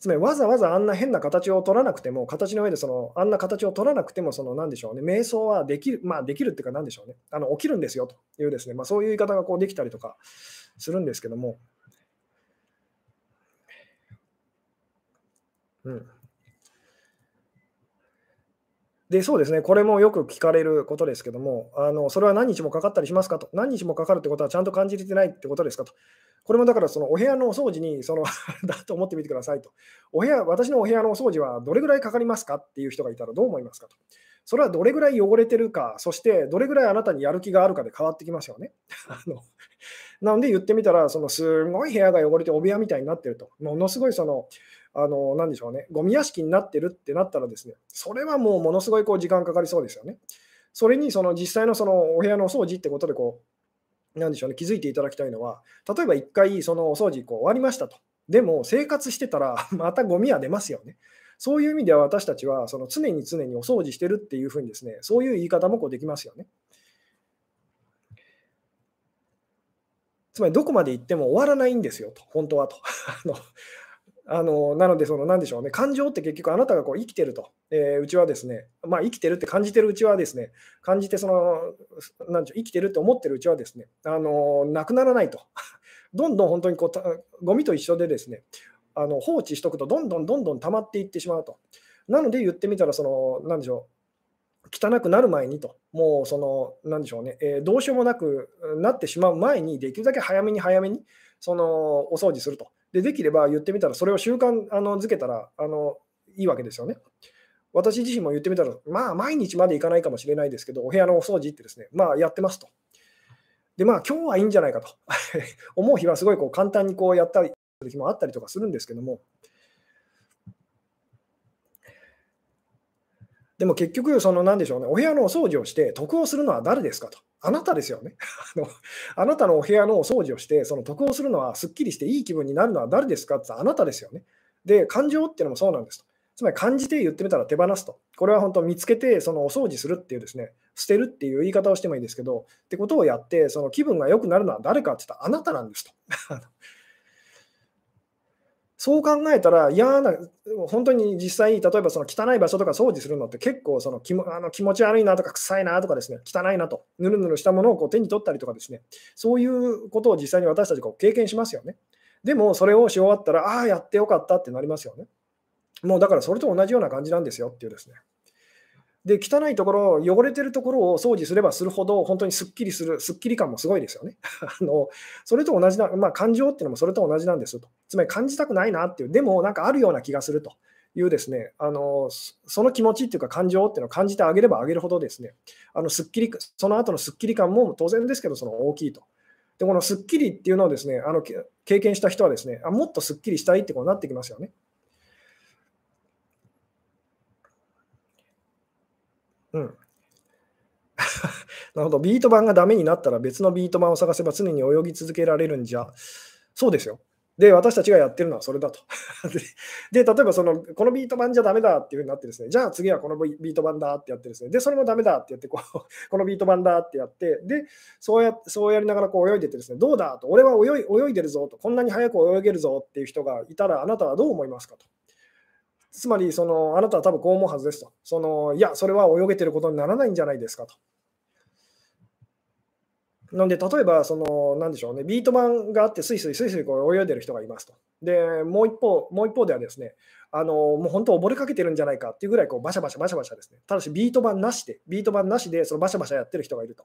つまりわざわざあんな変な形を取らなくても、形の上でそのあんな形を取らなくても、その何でしょうね、瞑想はできる、まあできるっていうか、何でしょうね、あの起きるんですよというですね、まあ、そういう言い方がこうできたりとかするんですけども、うん。で、そうですね、これもよく聞かれることですけども、あのそれは何日もかかったりしますかと、何日もかかるってことはちゃんと感じれてないってことですかと。これもだからそのお部屋のお掃除にその だと思ってみてくださいと。お部屋、私のお部屋のお掃除はどれぐらいかかりますかっていう人がいたらどう思いますかと。それはどれぐらい汚れてるか、そしてどれぐらいあなたにやる気があるかで変わってきますよね。あのなので言ってみたら、そのすごい部屋が汚れてお部屋みたいになってると。ものすごいその、あの、なんでしょうね、ゴミ屋敷になってるってなったらですね、それはもうものすごいこう時間かかりそうですよね。それにその実際のそのお部屋のお掃除ってことでこう、なんでしょうね、気づいていただきたいのは、例えば1回そのお掃除こう終わりましたと。でも生活してたら またゴミは出ますよね。そういう意味では私たちはその常に常にお掃除してるっていうふうにですね、そういう言い方もこうできますよね。つまりどこまで行っても終わらないんですよと、本当はと。あのあのなので、その何でしょうね、感情って結局あなたがこう生きてると、えー、うちはですね、まあ、生きてるって感じてるうちはですね、感じてその、なんでしょう、生きてるって思ってるうちはですね、あのなくならないと。どんどん本当にこうゴミと一緒でですね、あの放置しとくと、どんどんどんどん溜まっていってしまうと。なので言ってみたら、その、なんでしょう、汚くなる前にと、もうその、なんでしょうね、えー、どうしようもなくなってしまう前に、できるだけ早めに早めに、その、お掃除すると。で、できれば言ってみたら、それを習慣あのづけたらあのいいわけですよね。私自身も言ってみたら、まあ、毎日までいかないかもしれないですけど、お部屋のお掃除ってですね、まあ、やってますと。で、まあ、今日はいいんじゃないかと 思う日はすごいこう簡単にこうやったりする日もあったりとかするんですけども、でも結局、その何でしょうね、お部屋のお掃除をして得をするのは誰ですかと。あなたですよね。あのあなたのお部屋のお掃除をして、その得をするのは、すっきりしていい気分になるのは誰ですかってあなたですよね。で、感情っていうのもそうなんですと。つまり感じて言ってみたら手放すと。これは本当見つけて、そのお掃除するっていうですね、捨てるっていう言い方をしてもいいですけど、ってことをやって、その気分が良くなるのは誰かって言ったらあなたなんですと。そう考えたら、嫌な、本当に実際、例えばその汚い場所とか掃除するのって結構その気もあの気持ち悪いなとか臭いなとかですね、汚いなと、ぬるぬるしたものをこう手に取ったりとかですね、そういうことを実際に私たちこう経験しますよね。でも、それをし終わったら、ああ、やってよかったってなりますよね。もうだからそれと同じような感じなんですよっていうですね。で、汚いところ、汚れてるところを掃除すればするほど、本当にすっきりする、すっきり感もすごいですよね。あのそれと同じな、まあ、感情っていうのもそれと同じなんですと。つまり感じたくないなっていう、でもなんかあるような気がするというですね、あのその気持ちっていうか感情っていうのを感じてあげればあげるほどですね、あのすっきり、その後のすっきり感も当然ですけど、その大きいと。で、このすっきりっていうのをですね、あの経験した人はですね、あもっとすっきりしたいってこうなってきますよね。うん。なるほど。ビート板がダメになったら別のビート板を探せば常に泳ぎ続けられるんじゃ。そうですよ。で、私たちがやってるのはそれだと。で、例えばその、このビート板じゃダメだっていうふうになってですね、じゃあ次はこのビート板だってやってですね、で、それもダメだってやって、こう このビート板だってやって、で、そうやそうやりながらこう泳いでてですね、どうだと、俺は泳い泳いでるぞと、こんなに早く泳げるぞっていう人がいたら、あなたはどう思いますかと。つまりその、あなたは多分こう思うはずですと。そのいや、それは泳げてることにならないんじゃないですかと。なので、例えば、その、なんでしょうね、ビート板があって、スイスイスイスイこう泳いでる人がいますと。で、もう一方、もう一方ではですね、あのもう本当、溺れかけてるんじゃないかっていうぐらいこうバシャバシャバシャバシャですね。ただし、ビート板なしで、ビート板なしで、そのバシャバシャやってる人がいると。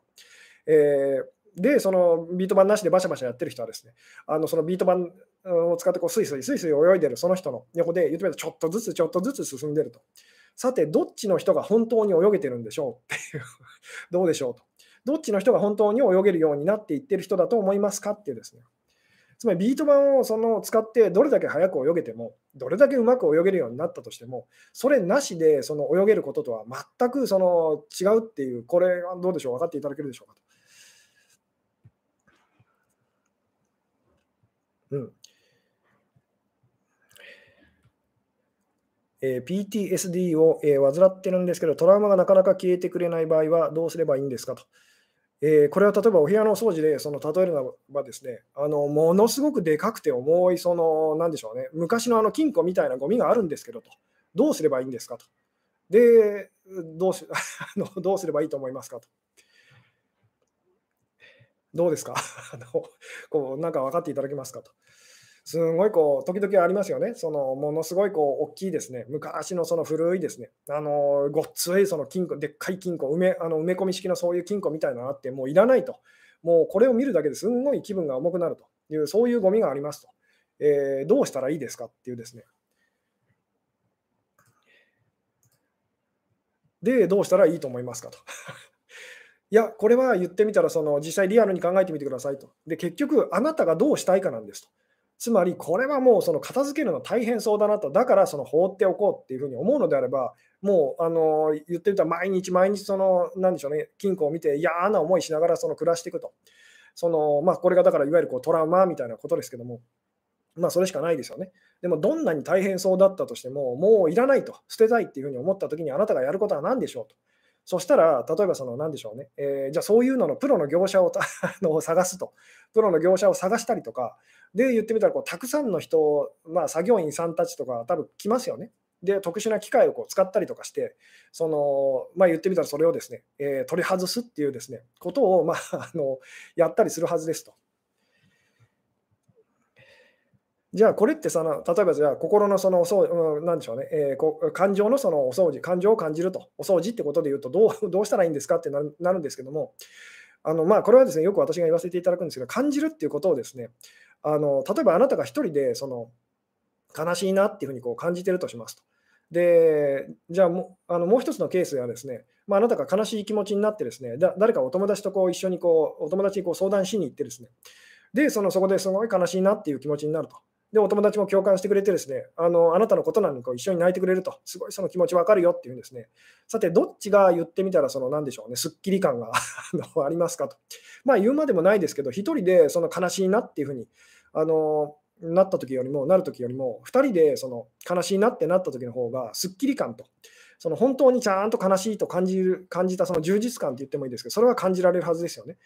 えーで、そのビート板なしでバシャバシャやってる人はですね、あのそのビート板を使ってこうスイスイスイスイ泳いでるその人の横で言ってみるとちょっとずつちょっとずつ進んでると。さて、どっちの人が本当に泳げてるんでしょうっていう どうでしょうと。どっちの人が本当に泳げるようになっていってる人だと思いますかっていうですね。つまりビート板をその使ってどれだけ速く泳げても、どれだけうまく泳げるようになったとしても、それなしでその泳げることとは全くその違うっていう、これはどうでしょう、分かっていただけるでしょうかと。うん。えー、PTSD を、えー、患ってるんですけど、トラウマがなかなか消えてくれない場合はどうすればいいんですかと。えー、これは例えばお部屋の掃除でその例えるならばですね、あのものすごくでかくて重い、その、なんでしょうね、昔のあの金庫みたいなゴミがあるんですけどと、どうすればいいんですかと。で、どうし どうすればいいと思いますかと。どうですか？あのこうなんか分かっていただけますかと。すごいこう、時々ありますよね。そのものすごいこう大きいですね、昔のその古いですね、あのごっついその金庫、でっかい金庫、埋めあの埋め込み式のそういう金庫みたいなのがあって、もういらないと。もうこれを見るだけですんごい気分が重くなるという、そういうゴミがありますと。えー、どうしたらいいですかっていうですね。で、どうしたらいいと思いますかと。いや、これは言ってみたら、その実際リアルに考えてみてくださいと。で、結局、あなたがどうしたいかなんですと。つまり、これはもうその片付けるの大変そうだなと、だからその放っておこうっていうふうに思うのであれば、もうあの言ってみたら毎日毎日その、なんでしょうね、金庫を見て嫌な思いしながらその暮らしていくと。そのまあ、これがだからいわゆるこうトラウマみたいなことですけども、まあ、それしかないですよね。でも、どんなに大変そうだったとしても、もういらないと、捨てたいっていうふうに思ったときに、あなたがやることは何でしょうと。そしたら、例えばその何でしょうね、えー、じゃあそういうののプロの業者を の探すと、プロの業者を探したりとか、で言ってみたらこう、たくさんの人、まあ、作業員さんたちとか、多分来ますよね。で、特殊な機械をこう使ったりとかして、そのまあ、言ってみたらそれをですね、えー、取り外すっていうですねことを、まあ、あのやったりするはずですと。じゃあこれってその例えばじゃあ心のそのお掃除、う、んでしょうね、えー、こ感情のそのお掃除、感情を感じると、お掃除ってことで言うとどう、どうしたらいいんですかってなるなるんですけども、あのまあ、これはですね、よく私が言わせていただくんですけど、感じるっていうことをですね、あの例えばあなたが一人でその悲しいなっていうふうにこう感じてるとしますと。で、じゃあもあのもう一つのケースではですね、まあ、あなたが悲しい気持ちになってですね、だ誰かお友達とこう一緒にこうお友達にこう相談しに行ってですね、で、そのそこですごい悲しいなっていう気持ちになると。で、お友達も共感してくれてですね、あのあなたのことなのに一緒に泣いてくれると、すごいその気持ちわかるよっていうんですね。さて、どっちが言ってみたら、その何でしょうね、すっきり感が ありますかと。まあ言うまでもないですけど、一人でその悲しいなっていうふうに、あのなった時よりも、なる時よりも、2人でその悲しいなってなった時の方が、すっきり感と、その本当にちゃんと悲しいと感じる感じたその充実感って言ってもいいですけど、それは感じられるはずですよね。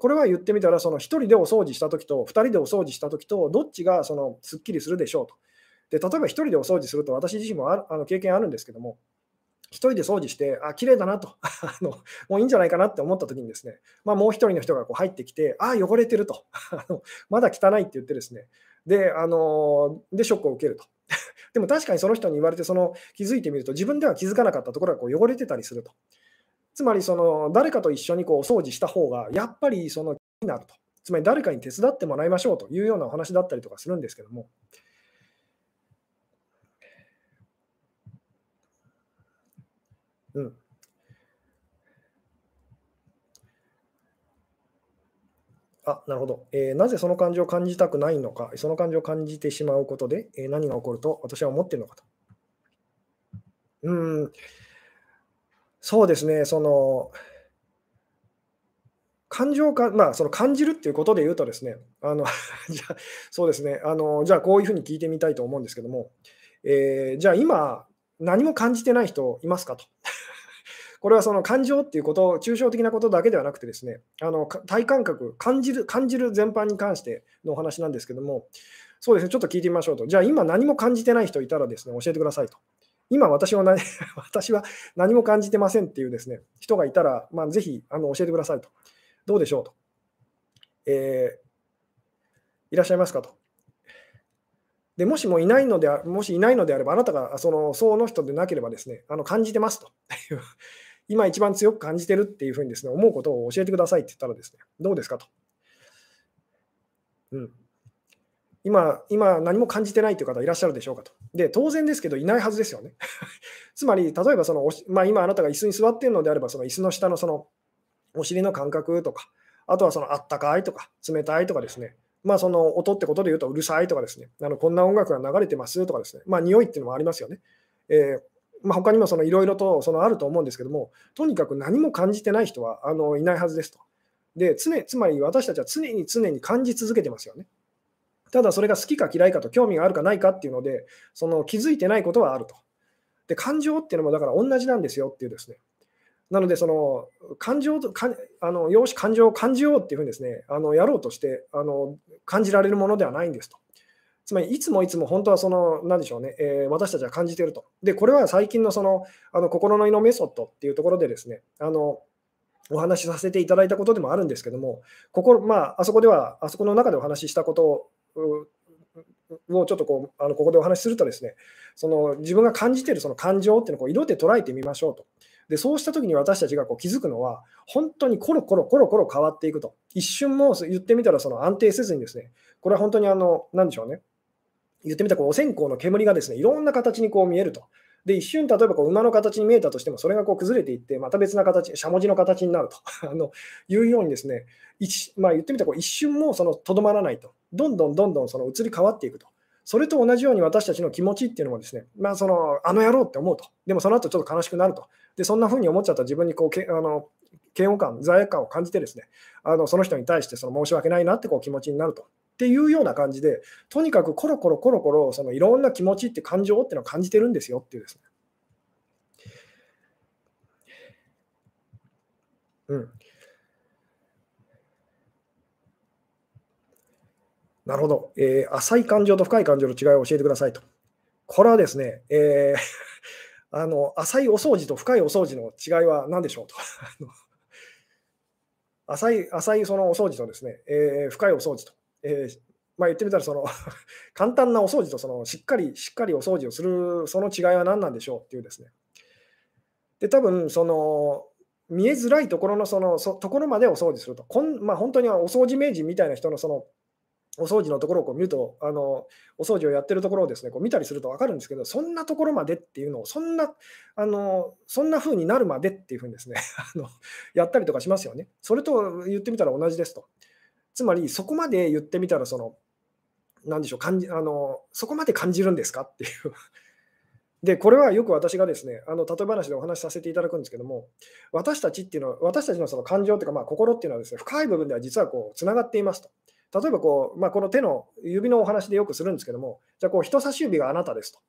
これは言ってみたら、その1人でお掃除したときと、2人でお掃除したときと、どっちがそのすっきりするでしょうと。で例えば1人でお掃除すると、私自身もああの経験あるんですけども、1人で掃除して、あ、綺麗だなと あの、もういいんじゃないかなって思ったときにですね、まあ、もう1人の人がこう入ってきて、あ、汚れてると、まだ汚いって言ってですね、で、あのでショックを受けると。でも確かにその人に言われて、その気づいてみると、自分では気づかなかったところがこう汚れてたりすると。つまりその誰かと一緒にこうお掃除した方がやっぱりその気になると。つまり誰かに手伝ってもらいましょうというようなお話だったりとかするんですけども。うん。あ、なるほど、えー、なぜその感情を感じたくないのか、その感情を感じてしまうことで、えー、何が起こると私は思っているのかと。うん、そうですね、その、感情か、まあ、その感じるっていうことで言うとですね、あの じゃそうですねあの、じゃあこういうふうに聞いてみたいと思うんですけども、えー、じゃあ今、何も感じてない人いますかと。これはその感情っていうこと、抽象的なことだけではなくてですね、あの体感覚、感じる、感じる全般に関してのお話なんですけども、そうですね、ちょっと聞いてみましょうと。じゃあ今何も感じてない人いたらですね、教えてくださいと。今私は何 私は何も感じてませんっていうですね、人がいたら、まあ、ぜひあの教えてくださいと。どうでしょうと。えー、いらっしゃいますかと。でもしもいないのでもしいないのであれば、あなたがそのその人でなければですね、あの感じてますと。今一番強く感じてるっていうふうにですね、思うことを教えてくださいって言ったらですね、どうですかと。うん。今、今何も感じてないという方いらっしゃるでしょうかと。で、当然ですけど、いないはずですよね。つまり、例えばその、まあ、今あなたが椅子に座っているのであれば、その椅子の下のそのお尻の感覚とか、あとはそのあったかいとか、冷たいとかですね、まあ、その音ってことで言うとうるさいとかですね、あのこんな音楽が流れてますとかですね、まあ、匂いっていうのもありますよね。えーまあ、他にもいろいろとそのあると思うんですけども、とにかく何も感じてない人はあのいないはずですと。で常、つまり私たちは常に常に感じ続けてますよね。ただそれが好きか嫌いかと興味があるかないかっていうので、その気づいてないことはあると。で、感情っていうのもだから同じなんですよっていうですね。なので、その感情とかあの、よし、感情を感じようっていうふうにですね、あのやろうとしてあの感じられるものではないんですと。つまり、いつもいつも本当はその、なんでしょうね、えー、私たちは感じてると。で、これは最近のそのあの心の胃のメソッドっていうところでですね、あのお話しさせていただいたことでもあるんですけども、ここまあ、あそこでは、あそこの中でお話ししたことをちょっとこうあのここでお話しするとですね、その自分が感じているその感情っていうのをこう色で捉えてみましょうと。でそうしたときに私たちがこう気づくのは、本当にコロコロコロコロ変わっていくと。一瞬も言ってみたらその安定せずにですね、これは本当にあの、なんでしょうね、言ってみたらお線香の煙がですね、いろんな形にこう見えると。で、一瞬、例えばこう馬の形に見えたとしても、それがこう崩れていって、また別な形、しゃもじの形になると あのいうようにですね、一まあ、言ってみたらこう一瞬もとどまらないと、どんどんどんどんその移り変わっていくと。それと同じように私たちの気持ちっていうのもですね、まあ、そのあの野郎って思うと。でもその後ちょっと悲しくなると。で、そんな風に思っちゃった自分にこうけあの嫌悪感、罪悪感を感じてですね、あのその人に対してその申し訳ないなってこう気持ちになると。っていうような感じで、とにかくコロコロコロコロ、そのいろんな気持ちって感情っていうのを感じてるんですよっていうですね。うん。なるほど、えー、浅い感情と深い感情の違いを教えてくださいと。これはですね、えー、あの浅いお掃除と深いお掃除の違いは何でしょうと。浅い浅いそのお掃除とですね、えー、深いお掃除と。えーまあ、言ってみたらその 簡単なお掃除とそのしっかりしっかりお掃除をするその違いは何なんでしょうっていうですね。で多分その見えづらいところのそのそところまでお掃除すると、こんまあ、本当にお掃除名人みたいな人のそのお掃除のところをこう見るとあの、お掃除をやってるところをですねこう見たりすると分かるんですけど、そんなところまでっていうのを、そんなあのそんな風になるまでっていうふうにですね あのやったりとかしますよね。それと言ってみたら同じですと。つまり、そこまで言ってみたら、その、なんでしょう感じあの、そこまで感じるんですかっていう で、これはよく私がですね、あの例え話でお話しさせていただくんですけども、私たちっていうのは、私たちのその感情というか、まあ、心っていうのはですね、深い部分では実はこうつながっていますと。例えばこう、まあ、この手の指のお話でよくするんですけども、じゃあこう人差し指があなたですと。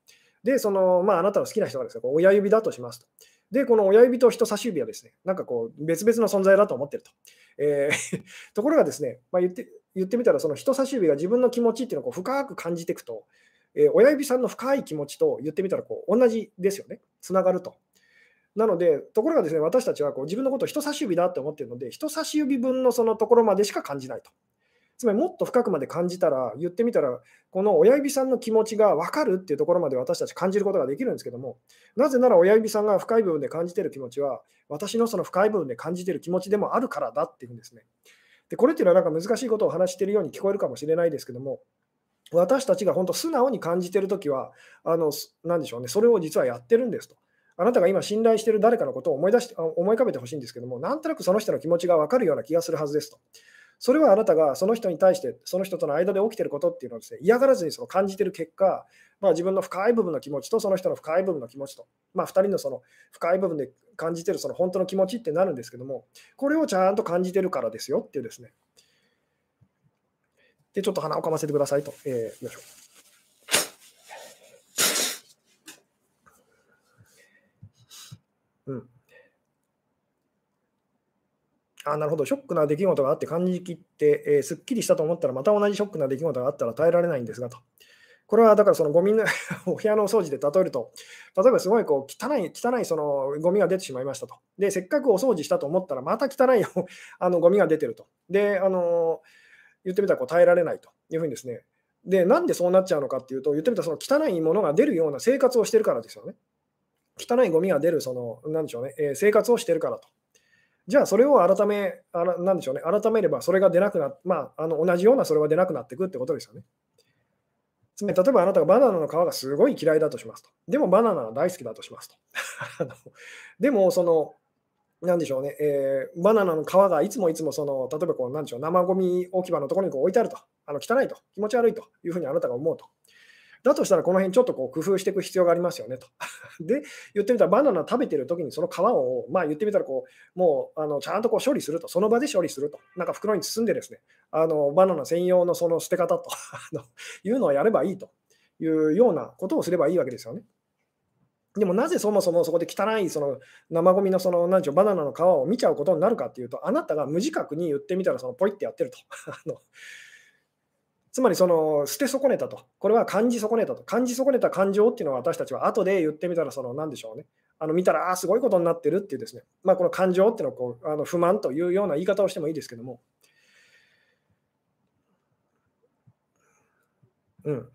で、その、まあ、あなたの好きな人がですね、こう親指だとしますと。で、この親指と人差し指はですね、なんかこう、別々の存在だと思ってると。えー、ところがですね、まあ、言って言ってみたら、その人差し指が自分の気持ちっていうのをこう深く感じていくと、えー、親指さんの深い気持ちと言ってみたらこう同じですよね。つながると。なので、ところがですね、私たちはこう自分のことを人差し指だって思っているので、人差し指分のそのところまでしか感じないと。つまりもっと深くまで感じたら、言ってみたら、この親指さんの気持ちが分かるっていうところまで私たち感じることができるんですけども、なぜなら親指さんが深い部分で感じてる気持ちは、私のその深い部分で感じてる気持ちでもあるからだっていうんですね。で、これっていうのはなんか難しいことを話しているように聞こえるかもしれないですけども、私たちが本当素直に感じてるときは、あの、なでしょうね、それを実はやってるんですと。あなたが今信頼している誰かのことを思い出して思い浮かべてほしいんですけども、なんとなくその人の気持ちが分かるような気がするはずですと。それはあなたがその人に対して、その人との間で起きていることっていうのをです、ね、嫌がらずにその感じている結果、まあ、自分の深い部分の気持ちとその人の深い部分の気持ちと、まあ、2人のその深い部分で感じているその本当の気持ちってなるんですけども、これをちゃんと感じているからですよっていうですね。で、ちょっと鼻をかませてくださいと。えー、よいしょ。あなるほど、ショックな出来事があって感じきって、えー、すっきりしたと思ったら、また同じショックな出来事があったら耐えられないんですがと。これはだからそのゴミの お部屋のお掃除で例えると、例えばすごいこう汚い、汚いそのゴミが出てしまいましたと。で、せっかくお掃除したと思ったら、また汚い あのゴミが出てると。で、あの言ってみたらこう耐えられないというふうにですね。で、なんでそうなっちゃうのかっていうと、言ってみたらその汚いものが出るような生活をしてるからですよね。汚いゴミが出る、その、なんでしょうね、えー、生活をしてるからと。じゃあ、それを改め、あらなんでしょうね、改めればそれが出なくなまあ、あの同じようなそれは出なくなっていくってことですよね。つまり、例えばあなたがバナナの皮がすごい嫌いだとしますと。でも、バナナは大好きだとしますと。でも、その、なんでしょうね、えー、バナナの皮がいつもいつもその、例えばこう、なんでしょう、生ゴミ置き場のところにこう置いてあると、あの汚いと、気持ち悪いというふうにあなたが思うと。だとしたら、この辺ちょっとこう工夫していく必要がありますよねと。で、言ってみたら、バナナ食べてる時にその皮を、まあ言ってみたらこう、もうあのちゃんとこう処理すると、その場で処理すると、なんか袋に包んでですね、あのバナナ専用のその捨て方と いうのをやればいいというようなことをすればいいわけですよね。でもなぜそもそもそこで汚いその生ゴミのその何でしょうバナナの皮を見ちゃうことになるかっていうと、あなたが無自覚に言ってみたらそのポイってやってると。つまりその捨て損ねたと。これは感じ損ねたと。感じ損ねた感情っていうのは私たちは後で言ってみたらその何でしょうね。あの見たら、ああ、すごいことになってるっていうですね。まあこの感情っていうのをこうあの不満というような言い方をしてもいいですけども。うん。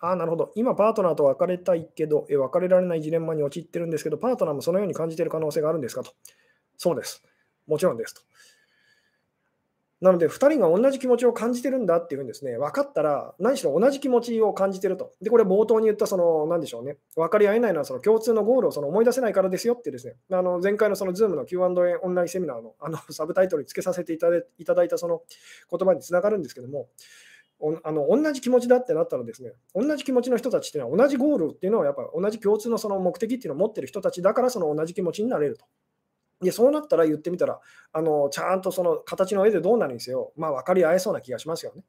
ああ、なるほど。今、パートナーと別れたいけど、え別れられないジレンマに陥ってるんですけど、パートナーもそのように感じている可能性があるんですかと。そうです。もちろんですと。なので、2人が同じ気持ちを感じてるんだっていうふうにですね、分かったら、何しろ同じ気持ちを感じてると。で、これ冒頭に言った、その、なんでしょうね、分かり合えないのは、その共通のゴールをその思い出せないからですよってですね、あの前回のその Zoom の Q&A オンラインセミナーの あのサブタイトルにつけさせていただいたその言葉につながるんですけども、あの同じ気持ちだってなったらですね、同じ気持ちの人たちっていうのは、同じゴールっていうのは、やっぱ同じ共通のその目的っていうのを持ってる人たちだから、その同じ気持ちになれると。で、そうなったら言ってみたら、あのちゃんとその形の上でどうなるにせよ、まあ、分かり合えそうな気がしますよね。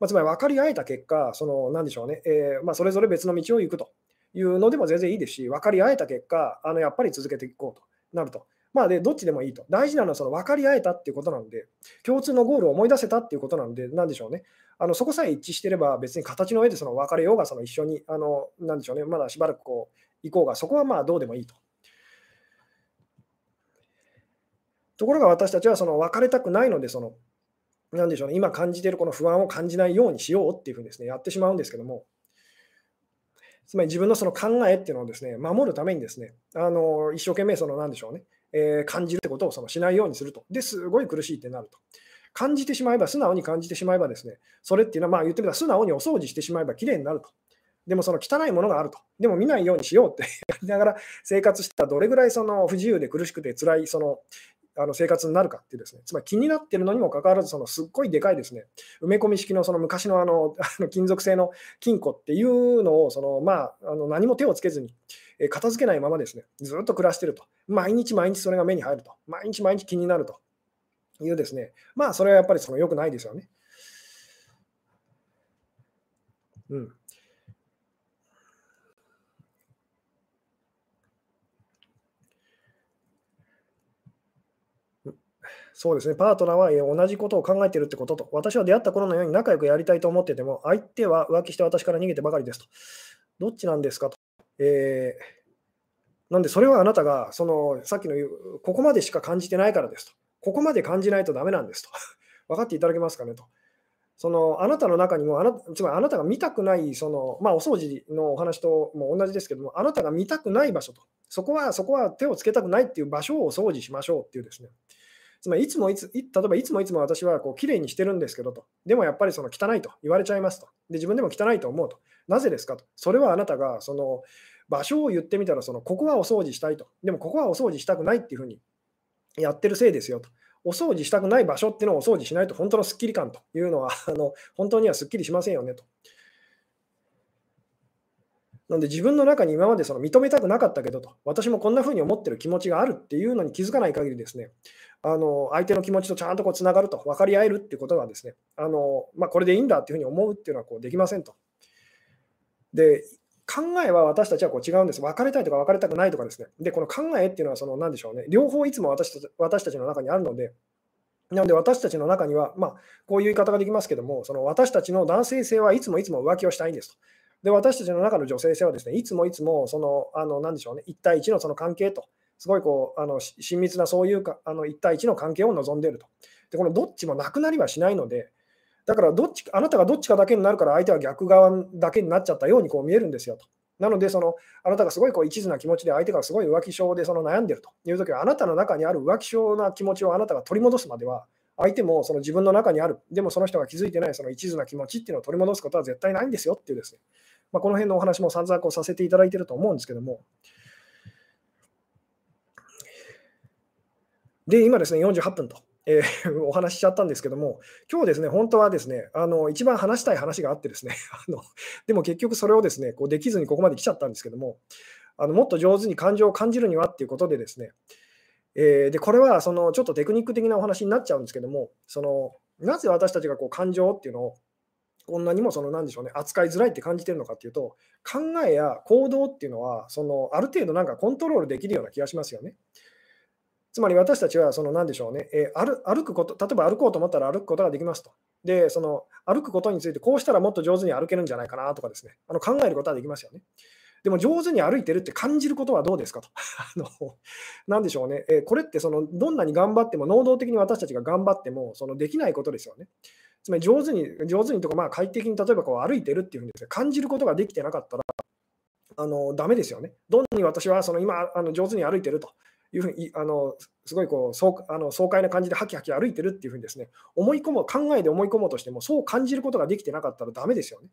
まあ、つまり分かり合えた結果、その何でしょうね、えー、まあ、それぞれ別の道を行くというのでも全然いいですし、分かり合えた結果、あのやっぱり続けていこうとなると。まあ、でどっちでもいいと。大事なのはその分かり合えたっていうことなので、共通のゴールを思い出せたっていうことなので、なんでしょうね。あのそこさえ一致してれば、別に形の上でその別れようがその一緒に、あのなんでしょうね、まだしばらくこう行こうが、そこはまあどうでもいいと。ところが私たちはその別れたくないので、そのなんでしょうね、今感じているこの不安を感じないようにしようっていうふうにですね、やってしまうんですけども、つまり自分のその考えっていうのをですね、守るためにですね、あの一生懸命そのなんでしょうね、えー、感じるってことをそのしないようにすると。ですごい苦しいってなると。感じてしまえば、素直に感じてしまえばですね、それっていうのは、まあ言ってみたら素直にお掃除してしまえばきれいになると。でもその汚いものがあると。でも見ないようにしようって やりながら生活したらどれぐらいその不自由で苦しくて辛いそのあの生活になるかっていうですね、つまり気になってるのにもかかわらず、そのすっごいでかいですね、埋め込み式のその昔のあの あの金属製の金庫っていうのをその、まあ、あの何も手をつけずに、え片付けないままですね、ずっと暮らしてると。毎日毎日それが目に入ると。毎日毎日気になるというですね、まあそれはやっぱりその良くないですよね。うん。そうですね、パートナーは同じことを考えているってことと、私は出会った頃のように仲良くやりたいと思ってても、相手は浮気して私から逃げてばかりですと。どっちなんですかと。えー、なんで、それはあなたが、そのさっきの言う、ここまでしか感じてないからですと。ここまで感じないとダメなんですと。分かっていただけますかねと。そのあなたの中にもあな、つまりあなたが見たくないその、まあ、お掃除のお話とも同じですけども、あなたが見たくない場所と、そこはそこは手をつけたくないっていう場所をお掃除しましょうっていうですね、つまりいつもいつ、例えばいつもいつも私はこう綺麗にしてるんですけどと、でもやっぱりその汚いと言われちゃいますと。で、自分でも汚いと思うと。なぜですかと。それはあなたがその場所を言ってみたら、そのここはお掃除したいと。でもここはお掃除したくないっていうふうにやってるせいですよと。お掃除したくない場所っていうのをお掃除しないと本当のスッキリ感というのはあの本当にはすっきりしませんよねと。なので自分の中に今までその認めたくなかったけどと、私もこんな風に思ってる気持ちがあるっていうのに気づかない限りですね、あの相手の気持ちとちゃんとこうつながると、分かり合えるっていうことがですね、あのまあ、これでいいんだっていうふうに思うっていうのはこうできませんと。で、考えは私たちはこう違うんです。別れたいとか別れたくないとかですね。で、この考えっていうのはその何でしょうね、両方いつも私たち私たちの中にあるので、なので私たちの中には、まあ、こういう言い方ができますけども、その私たちの男性性はいつもいつも浮気をしたいんですと。で、私たちの中の女性性はですね、いつもいつも、その、あの、なんでしょうね、1対1のその関係と、すごいこう、あの親密なそういうか、あの1対1の関係を望んでいると。で、このどっちもなくなりはしないので、だからどっち、あなたがどっちかだけになるから、相手は逆側だけになっちゃったようにこう見えるんですよと。なので、そのあなたがすごいこう一途な気持ちで、相手がすごい浮気症でその悩んでるというときは、あなたの中にある浮気症な気持ちをあなたが取り戻すまでは、相手もその自分の中にある、でもその人が気づいてないその一途な気持ちっていうのを取り戻すことは絶対ないんですよっていうですね、まあ、この辺のお話も散々こうさせていただいていると思うんですけども、で、今ですね、48分と、えー、お話ししちゃったんですけども、今日ですね、本当はですね、あの一番話したい話があってですね、あのでも結局それをですね、こうできずにここまで来ちゃったんですけども、あのもっと上手に感情を感じるにはっていうことでですね、えー、でこれはそのちょっとテクニック的なお話になっちゃうんですけども、そのなぜ私たちがこう感情っていうのをこんなにもその何でしょうね扱いづらいって感じてるのかっていうと考えや行動っていうのはそのある程度なんかコントロールできるような気がしますよね。つまり私たちはその何でしょうね、えー、歩くこと、例えば歩こうと思ったら歩くことができますと。で、その歩くことについてこうしたらもっと上手に歩けるんじゃないかなとかですね、あの考えることはできますよね。でも上手に歩いてるって感じることはどうですかと。あの何でしょうね、え、これってそのどんなに頑張っても、能動的に私たちが頑張ってもそのできないことですよね。つまり上手に、上手にとか、まあ快適に例えばこう歩いてるっていうふうにです、ね、感じることができてなかったら、あのダメですよね。どんなに私はその今あの上手に歩いてるというふうに、あのすごいこう爽あの爽快な感じでハキハキ歩いてるっていうふうにですね、思い込も、考えで思い込もうとしても、そう感じることができてなかったらダメですよね。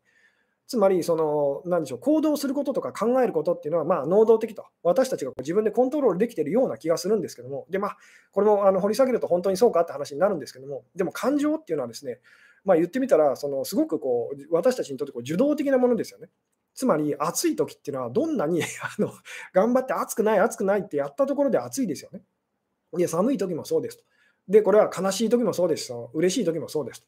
つまり、その、なんでしょう、行動することとか考えることっていうのは、まあ、能動的と、私たちが自分でコントロールできているような気がするんですけども、で、まあ、これもあの掘り下げると本当にそうかって話になるんですけども、でも感情っていうのはですね、まあ、言ってみたら、そのすごくこう私たちにとってこう受動的なものですよね。つまり、暑い時っていうのは、どんなに あの頑張って暑くない、暑くないってやったところで暑いですよね。いや、寒い時もそうですと。で、これは悲しい時もそうですと、嬉しい時もそうですと。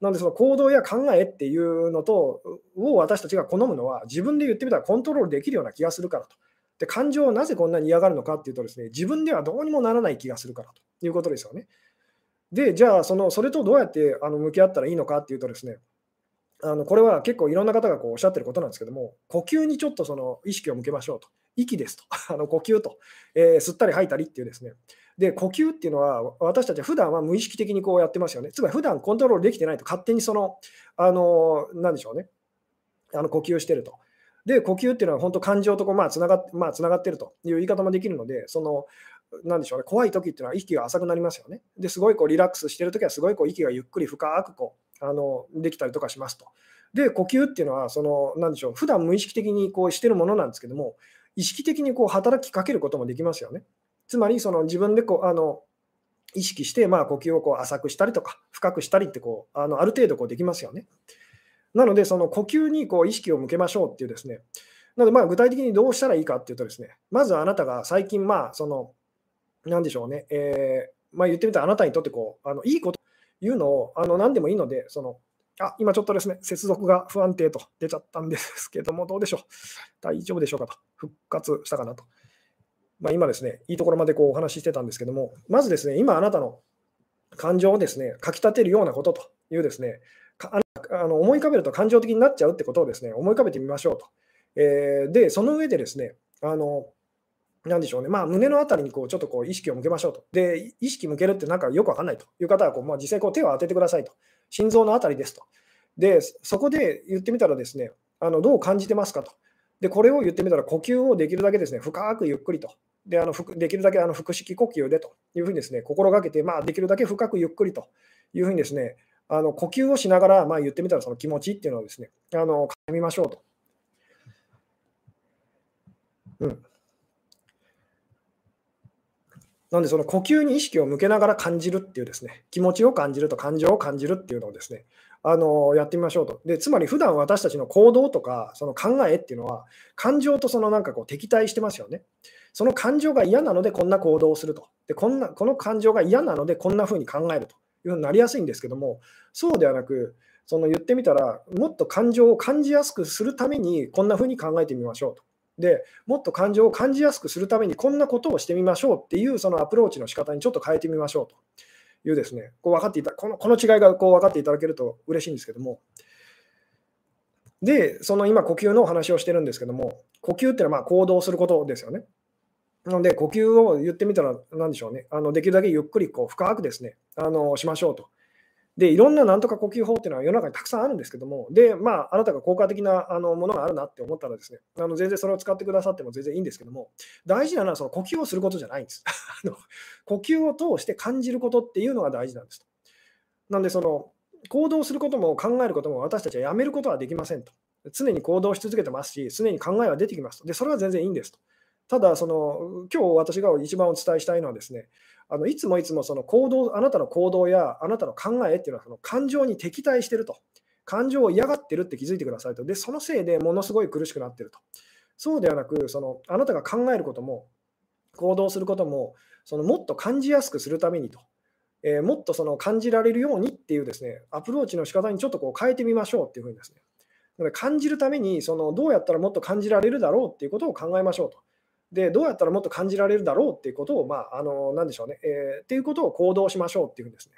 なので、その行動や考えっていうのとを私たちが好むのは、自分で言ってみたらコントロールできるような気がするからと。で、感情をなぜこんなに嫌がるのかっていうとですね、自分ではどうにもならない気がするからということですよね。で、じゃあ、そのそれとどうやってあの向き合ったらいいのかっていうとですね、あのこれは結構いろんな方がこうおっしゃってることなんですけども、呼吸にちょっとその意識を向けましょうと。息ですと。あの呼吸と、えー、吸ったり吐いたりっていうですね。で、呼吸っていうのは、私たちは普段は無意識的にこうやってますよね。つまり普段コントロールできてないと勝手にその、あの、なんでしょうね。あの呼吸してると。で、呼吸っていうのは本当感情とこう、まあ、つながっ、まあ、つながってるという言い方もできるので、その、なんでしょうね、怖い時っていうのは息が浅くなりますよね。ですごいこうリラックスしてる時はすごいこう息がゆっくり深くこうあのできたりとかしますと。で、呼吸っていうのは、その、なんでしょう、普段無意識的にこうしてるものなんですけども、意識的にこう働きかけることもできますよね。つまり、その自分でこう、あの、意識して、まあ、呼吸をこう浅くしたりとか、深くしたりってこう、あのある程度こうできますよね。なので、その呼吸にこう意識を向けましょうっていうですね、なので、まあ、具体的にどうしたらいいかっていうとですね、まずあなたが最近、まあ、その、なんでしょうね、えー、まあ、言ってみたらあなたにとってこう、あのいいこというのを、あの何でもいいので、その、あ、今ちょっとですね、接続が不安定と出ちゃったんですけども、どうでしょう。大丈夫でしょうかと。復活したかなと。まあ、今ですね、いいところまでこうお話ししてたんですけども、まずですね、今あなたの感情をですね、かきたてるようなことというですね、あの思い浮かべると感情的になっちゃうってことをですね、思い浮かべてみましょうと。えー、で、その上でですね、あの、なんでしょうね、まあ、胸のあたりにこうちょっとこう意識を向けましょうと。で、意識向けるってなんかよくわかんないという方はこう、まあ、実際こう手を当ててくださいと。心臓のあたりですと。で、そこで言ってみたらですね、あのどう感じてますかと。で、これを言ってみたら呼吸をできるだけですね、深くゆっくりと。で、あのできるだけあの腹式呼吸でというふうにですね、心がけて、まあ、できるだけ深くゆっくりというふうにですね、あの呼吸をしながら、まあ、言ってみたらその気持ちっていうのをですね、あの感じみましょうと。うん。なんで、その呼吸に意識を向けながら感じるっていうですね、気持ちを感じると感情を感じるっていうのをですね、あのやってみましょうと。で、つまり普段私たちの行動とか、その考えっていうのは、感情とそのなんかこう敵対してますよね。その感情が嫌なのでこんな行動をすると。で、こんなこの感情が嫌なのでこんな風に考えるというふうになりやすいんですけども、そうではなく、その言ってみたら、もっと感情を感じやすくするためにこんな風に考えてみましょうと。でもっと感情を感じやすくするためにこんなことをしてみましょうっていうそのアプローチの仕方にちょっと変えてみましょうというですね、こう分かっていたこのこの違いがこう分かっていただけると嬉しいんですけども、で、その今、呼吸のお話をしてるんですけども、呼吸っていうのはま行動することですよね。なので、呼吸を言ってみたら、なんでしょうね、あのできるだけゆっくりこう深くですねあのしましょうと。で、いろんななんとか呼吸法っていうのは世の中にたくさんあるんですけども、で、まあ、あなたが効果的なあのものがあるなって思ったらですね、あの全然それを使ってくださっても全然いいんですけども、大事なのはその呼吸をすることじゃないんです。あの呼吸を通して感じることっていうのが大事なんです。なんで、その行動することも考えることも私たちはやめることはできませんと。常に行動し続けてますし、常に考えは出てきますと。で、それは全然いいんですと。ただ、その今日私が一番お伝えしたいのはですね、あのいつもいつもその行動、あなたの行動やあなたの考えっていうのはその感情に敵対してると。感情を嫌がってるって気づいてくださいと。で、そのせいでものすごい苦しくなってると。そうではなく、そのあなたが考えることも、行動することも、そのもっと感じやすくするためにと。えー、もっとその感じられるようにっていうですね、アプローチの仕方にちょっとこう変えてみましょうっていうふうにですね。感じるためにそのどうやったらもっと感じられるだろうっていうことを考えましょうと。で、どうやったらもっと感じられるだろうっていうことを、まあ、あの、なんでしょうね、えー、っていうことを行動しましょうっていうんですね。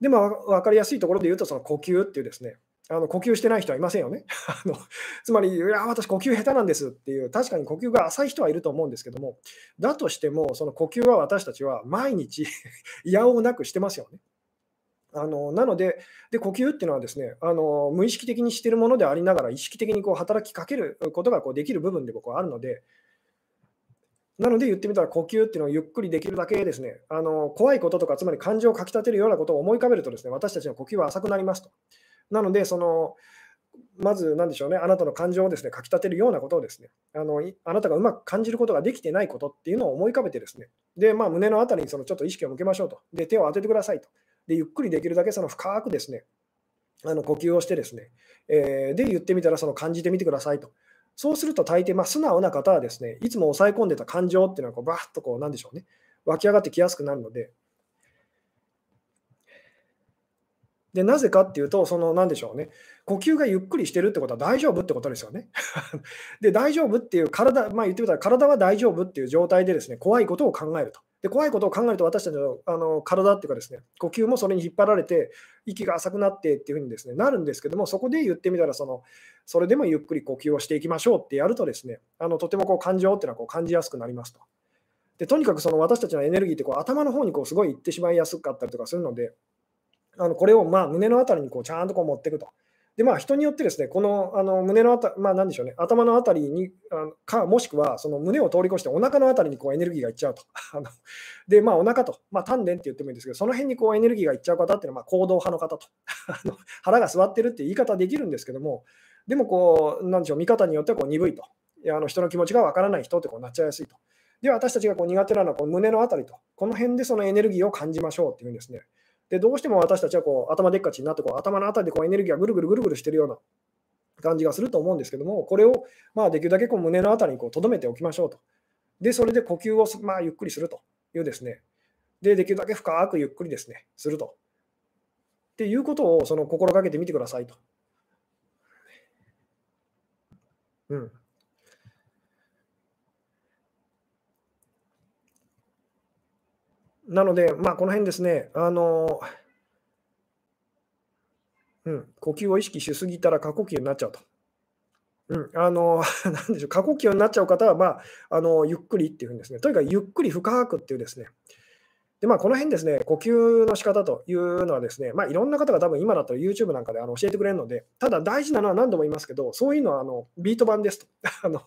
で、まあ、分かりやすいところで言うと、その呼吸っていうですね、あの呼吸してない人はいませんよね。あのつまり、いや、私、呼吸下手なんですっていう、確かに呼吸が浅い人はいると思うんですけども、だとしても、その呼吸は私たちは毎日 いやおなくしてますよね。あのなのでで、呼吸っていうのはですねあの無意識的にしてるものでありながら、意識的にこう働きかけることがこうできる部分で僕はあるので、なので言ってみたら呼吸っていうのをゆっくりできるだけですね、あの怖いこととか、つまり感情をかきたてるようなことを思い浮かべるとですね、私たちの呼吸は浅くなりますと。なので、そのまず何でしょうね、あなたの感情をですね、かきたてるようなことをですね、あのあなたがうまく感じることができてないことっていうのを思い浮かべてですね、で、まあ、胸のあたりにそのちょっと意識を向けましょうと。で、手を当ててくださいと。で、ゆっくりできるだけその深くですね、あの呼吸をしてですね、えー、で、言ってみたらその感じてみてくださいと。そうすると大抵、まあ、素直な方はですね、いつも抑え込んでた感情っていうのはこうばーッとこう、なんでしょうね、湧き上がってきやすくなるので、で、なぜかっていうと、その、なんでしょうね、呼吸がゆっくりしてるってことは大丈夫ってことですよね。で、大丈夫っていう体、まあ言ってみたら体は大丈夫っていう状態でですね、怖いことを考えると。で、怖いことを考えると私たちのあの体っていうかですね、呼吸もそれに引っ張られて、息が浅くなってっていうふうにですね、なるんですけども、そこで言ってみたら、その、それでもゆっくり呼吸をしていきましょうってやるとですね、あのとてもこう感情っていうのはこう感じやすくなりますと。で、とにかくその私たちのエネルギーってこう頭の方にこうすごい行ってしまいやすかったりとかするので、あのこれをまあ胸のあたりにこうちゃんとこう持っていくと。でまあ、人によってですね、このあの胸のあたまあ、なんでしょうね、頭のあたりにあか、もしくはその胸を通り越してお腹のあたりにこうエネルギーがいっちゃうと。あので、まあ、お腹と、まあ、丹田って言ってもいいんですけど、その辺にこうエネルギーがいっちゃう方っていうのは、ま、行動派の方と。腹が座ってるって言い方できるんですけども、でもこう、なんでしょう、見方によってはこう鈍いと。いやあの人の気持ちがわからない人ってこうなっちゃいやすいと。では、私たちがこう苦手なのはこう胸のあたりと、この辺でそのエネルギーを感じましょうっていうんですね。で、どうしても私たちはこう頭でっかちになってこう、頭のあたりでこうエネルギーがぐるぐるぐるぐるしてるような感じがすると思うんですけども、これをまあできるだけこう胸のあたりにとどめておきましょうと。で、それで呼吸をまあゆっくりするというですね。で、できるだけ深くゆっくりですね、すると。っていうことをその心がけてみてくださいと。うん。なので、まあ、この辺ですね、あの、うん、呼吸を意識しすぎたら過呼吸になっちゃうと。うん、あの、なんでしょう、過呼吸になっちゃう方は、まあ、あの、ゆっくりっていうふうにですね、とにかくゆっくり深くっていうですね、で、まあ、この辺ですね、呼吸の仕方というのはですね、まあ、いろんな方が多分今だと YouTube なんかであの教えてくれるので、ただ大事なのは何度も言いますけど、そういうのはあのビート板ですと あの。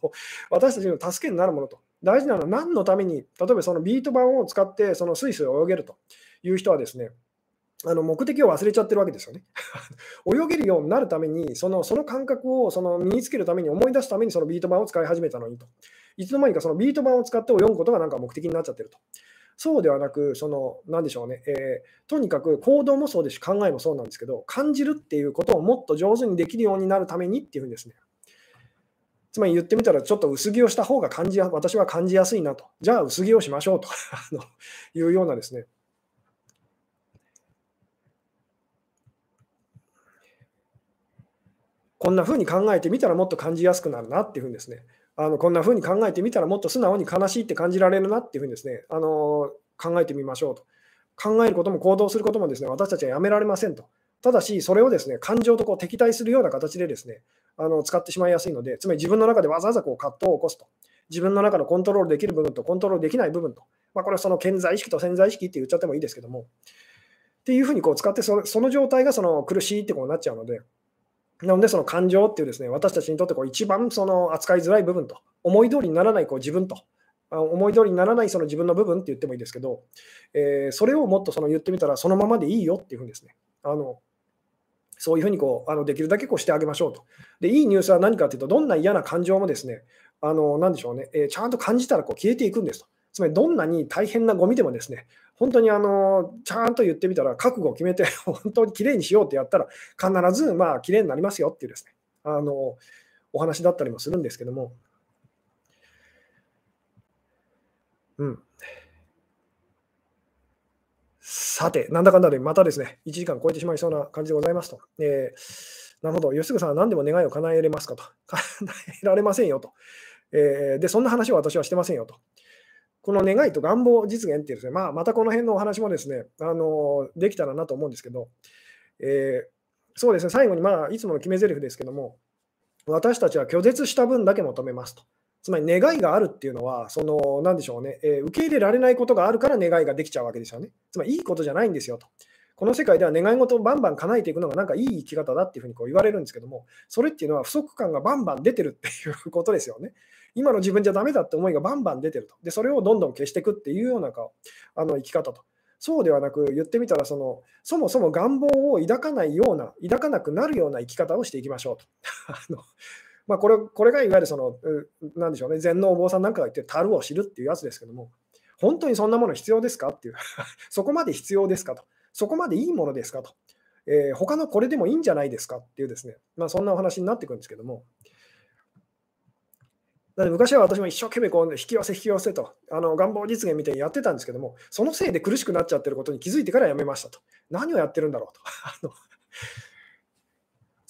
私たちの助けになるものと。大事なのは何のために、例えばそのビート板を使ってそのスイスイ泳げるという人はですね、あの目的を忘れちゃってるわけですよね。泳げるようになるために、そのその感覚をその身につけるために、思い出すためにそのビート板を使い始めたのにと。いつの間にかそのビート板を使って泳ぐことがなんか目的になっちゃってると。そうではなく、その、なんでしょうね、えー、とにかく行動もそうですし、考えもそうなんですけど、感じるっていうことをもっと上手にできるようになるためにっていうふうにですね、つまり言ってみたら、ちょっと薄着をした方が感じや、私は感じやすいなと。じゃあ薄着をしましょうと いうようなですね、こんな風に考えてみたらもっと感じやすくなるなっていうふうにですね、あのこんな風に考えてみたらもっと素直に悲しいって感じられるなっていうふうにですね、あの考えてみましょうと。考えることも行動することもですね、私たちはやめられませんと。ただし、それをですね、感情とこう敵対するような形でですね、あの使ってしまいやすいので、つまり自分の中でわざわざこう葛藤を起こすと。自分の中のコントロールできる部分とコントロールできない部分と。まあ、これはその健在意識と潜在意識って言っちゃってもいいですけども。っていうふうにこう使ってそ、その状態がその苦しいってことになっちゃうので、なので、その感情っていうですね、私たちにとってこう一番その扱いづらい部分と、思い通りにならないこう自分と、思い通りにならないその自分の部分って言ってもいいですけど、えー、それをもっとその言ってみたら、そのままでいいよっていうふうにですね、あのそういうふうにこうあのできるだけこうしてあげましょうと。で、いいニュースは何かというと、どんな嫌な感情もですね、あのなんでしょうね、えー、ちゃんと感じたらこう消えていくんですと。つまり、どんなに大変なゴミでもですね、本当にあのちゃんと言ってみたら、覚悟を決めて、本当にきれいにしようってやったら、必ずまあきれいになりますよっていうですね、あのお話だったりもするんですけども。うん。さて、なんだかんだでまたですね、1時間超えてしまいそうな感じでございますと。えー、なるほど、吉純さんは何でも願いを叶えれますかと。叶えられませんよと。えー、で、そんな話を私はしてませんよと。この願いと願望実現っていうですね、まあ、またこの辺のお話もですね、あのできたらなと思うんですけど、え、そうですね、最後に、まあ、いつもの決め台詞ですけども、私たちは拒絶した分だけ求めますと。つまり願いがあるっていうのは、その、なんでしょうね、えー、受け入れられないことがあるから願いができちゃうわけですよね。つまりいいことじゃないんですよと。この世界では願い事をバンバン叶えていくのがなんかいい生き方だっていうふうにこう言われるんですけども、それっていうのは不足感がバンバン出てるっていうことですよね。今の自分じゃダメだって思いがバンバン出てると。で、それをどんどん消していくっていうようなあの生き方と。そうではなく、言ってみたらその、そもそも願望を抱かないような、抱かなくなるような生き方をしていきましょうと。あのまあ、これこれがいわゆるその、なんでしょうね、禅のお坊さんなんかが言って、樽を知るっていうやつですけども、本当にそんなもの必要ですかっていう、そこまで必要ですかと、そこまでいいものですかと、えー、他のこれでもいいんじゃないですかっていうですね、まあ、そんなお話になってくるんですけども、だって昔は私も一生懸命こう引き寄せ引き寄せとあの願望実現みたいにやってたんですけども、そのせいで苦しくなっちゃってることに気づいてからやめましたと。何をやってるんだろうと。あの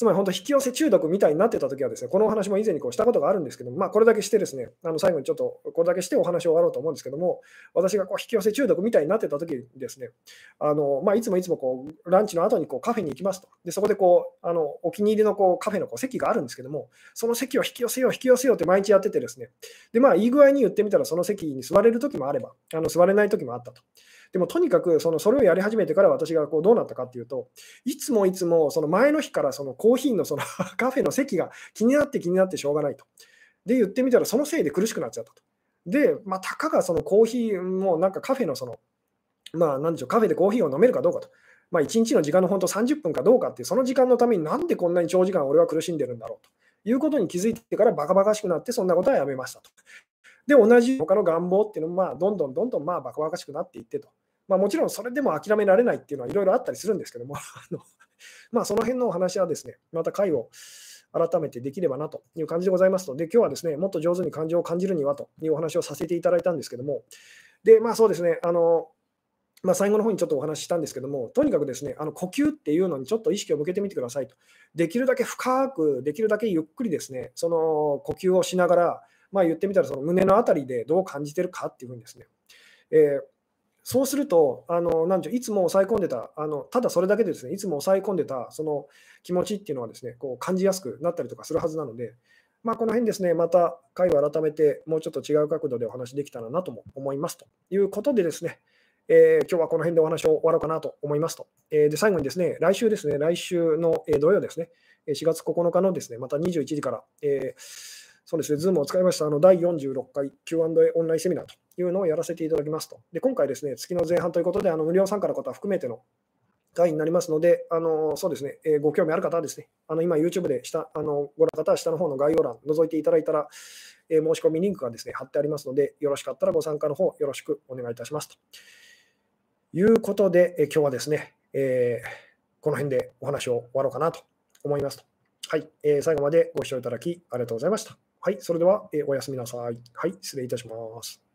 つまり本当、引き寄せ中毒みたいになってたときはですね、このお話も以前にこうしたことがあるんですけども、まあ、これだけしてですね、あの最後にちょっとこれだけしてお話を終わろうと思うんですけども、私がこう引き寄せ中毒みたいになってたときですね、あのまあ、いつもいつもこうランチの後にこうカフェに行きますと。で、そこでこうあのお気に入りのこうカフェのこう席があるんですけども、その席を引き寄せよう、引き寄せようって毎日やっててですね、で、まあ、いい具合に言ってみたら、その席に座れるときもあれば、あの座れないときもあったと。でもとにかくそのそれをやり始めてから私がこうどうなったかっていうと、いつもいつもその前の日からそのコーヒーのその カフェの席が気になって気になってしょうがないと。で、言ってみたらそのせいで苦しくなっちゃったと。で、まあ、たかがそのコーヒーもなんかカフェのその、まあ、なんでしょう、カフェでコーヒーを飲めるかどうかと。まあ、1日の時間の本当30分かどうかっていう、その時間のためになんでこんなに長時間俺は苦しんでるんだろうということに気づいてからバカバカしくなって、そんなことはやめましたと。で、同じ他の願望っていうのも、まあ、どんどんどんどんまあバカバカしくなっていってと。まあ、もちろんそれでも諦められないっていうのはいろいろあったりするんですけども、あのまあ、その辺のお話はですね、また回を改めてできればなという感じでございますので、今日はですね、もっと上手に感情を感じるにはというお話をさせていただいたんですけども、で、まあそうですね、あの、まあ、最後の方にちょっとお話ししたんですけども、とにかくですね、あの呼吸っていうのにちょっと意識を向けてみてくださいと。できるだけ深く、できるだけゆっくりですね、その呼吸をしながら、まあ、言ってみたらその胸のあたりでどう感じてるかっていうふうにですね、えーそうすると、あのなんいつも抑え込んでたあの、ただそれだけでですね、いつも抑え込んでたその気持ちっていうのはですね、こう感じやすくなったりとかするはずなので、まあ、この辺ですね、また回を改めてもうちょっと違う角度でお話できたらなとも思いますということでですね、えー、今日はこの辺でお話を終わろうかなと思いますと。えー、で最後にですね、来週ですね、来週の、土曜ですね、4月9日のですね、また21時から、えーそうですね、Zoom を使いましたあの第46回 Q&A オンラインセミナーというのをやらせていただきますと。で今回ですね、月の前半ということで、あの無料参加の方含めての会になりますので、あのそうですね、えー、ご興味ある方はですね、あの今 YouTube で下あのご覧の方は下の方の概要欄覗いていただいたら、えー、申し込みリンクがですね貼ってありますので、よろしかったらご参加の方よろしくお願いいたしますと。いうことで、えー、今日はですね、え、この辺でお話を終わろうかなと思いますと。はい、え、最後までご視聴いただきありがとうございました。はい、それでは、えおやすみなさい。はい、失礼いたします。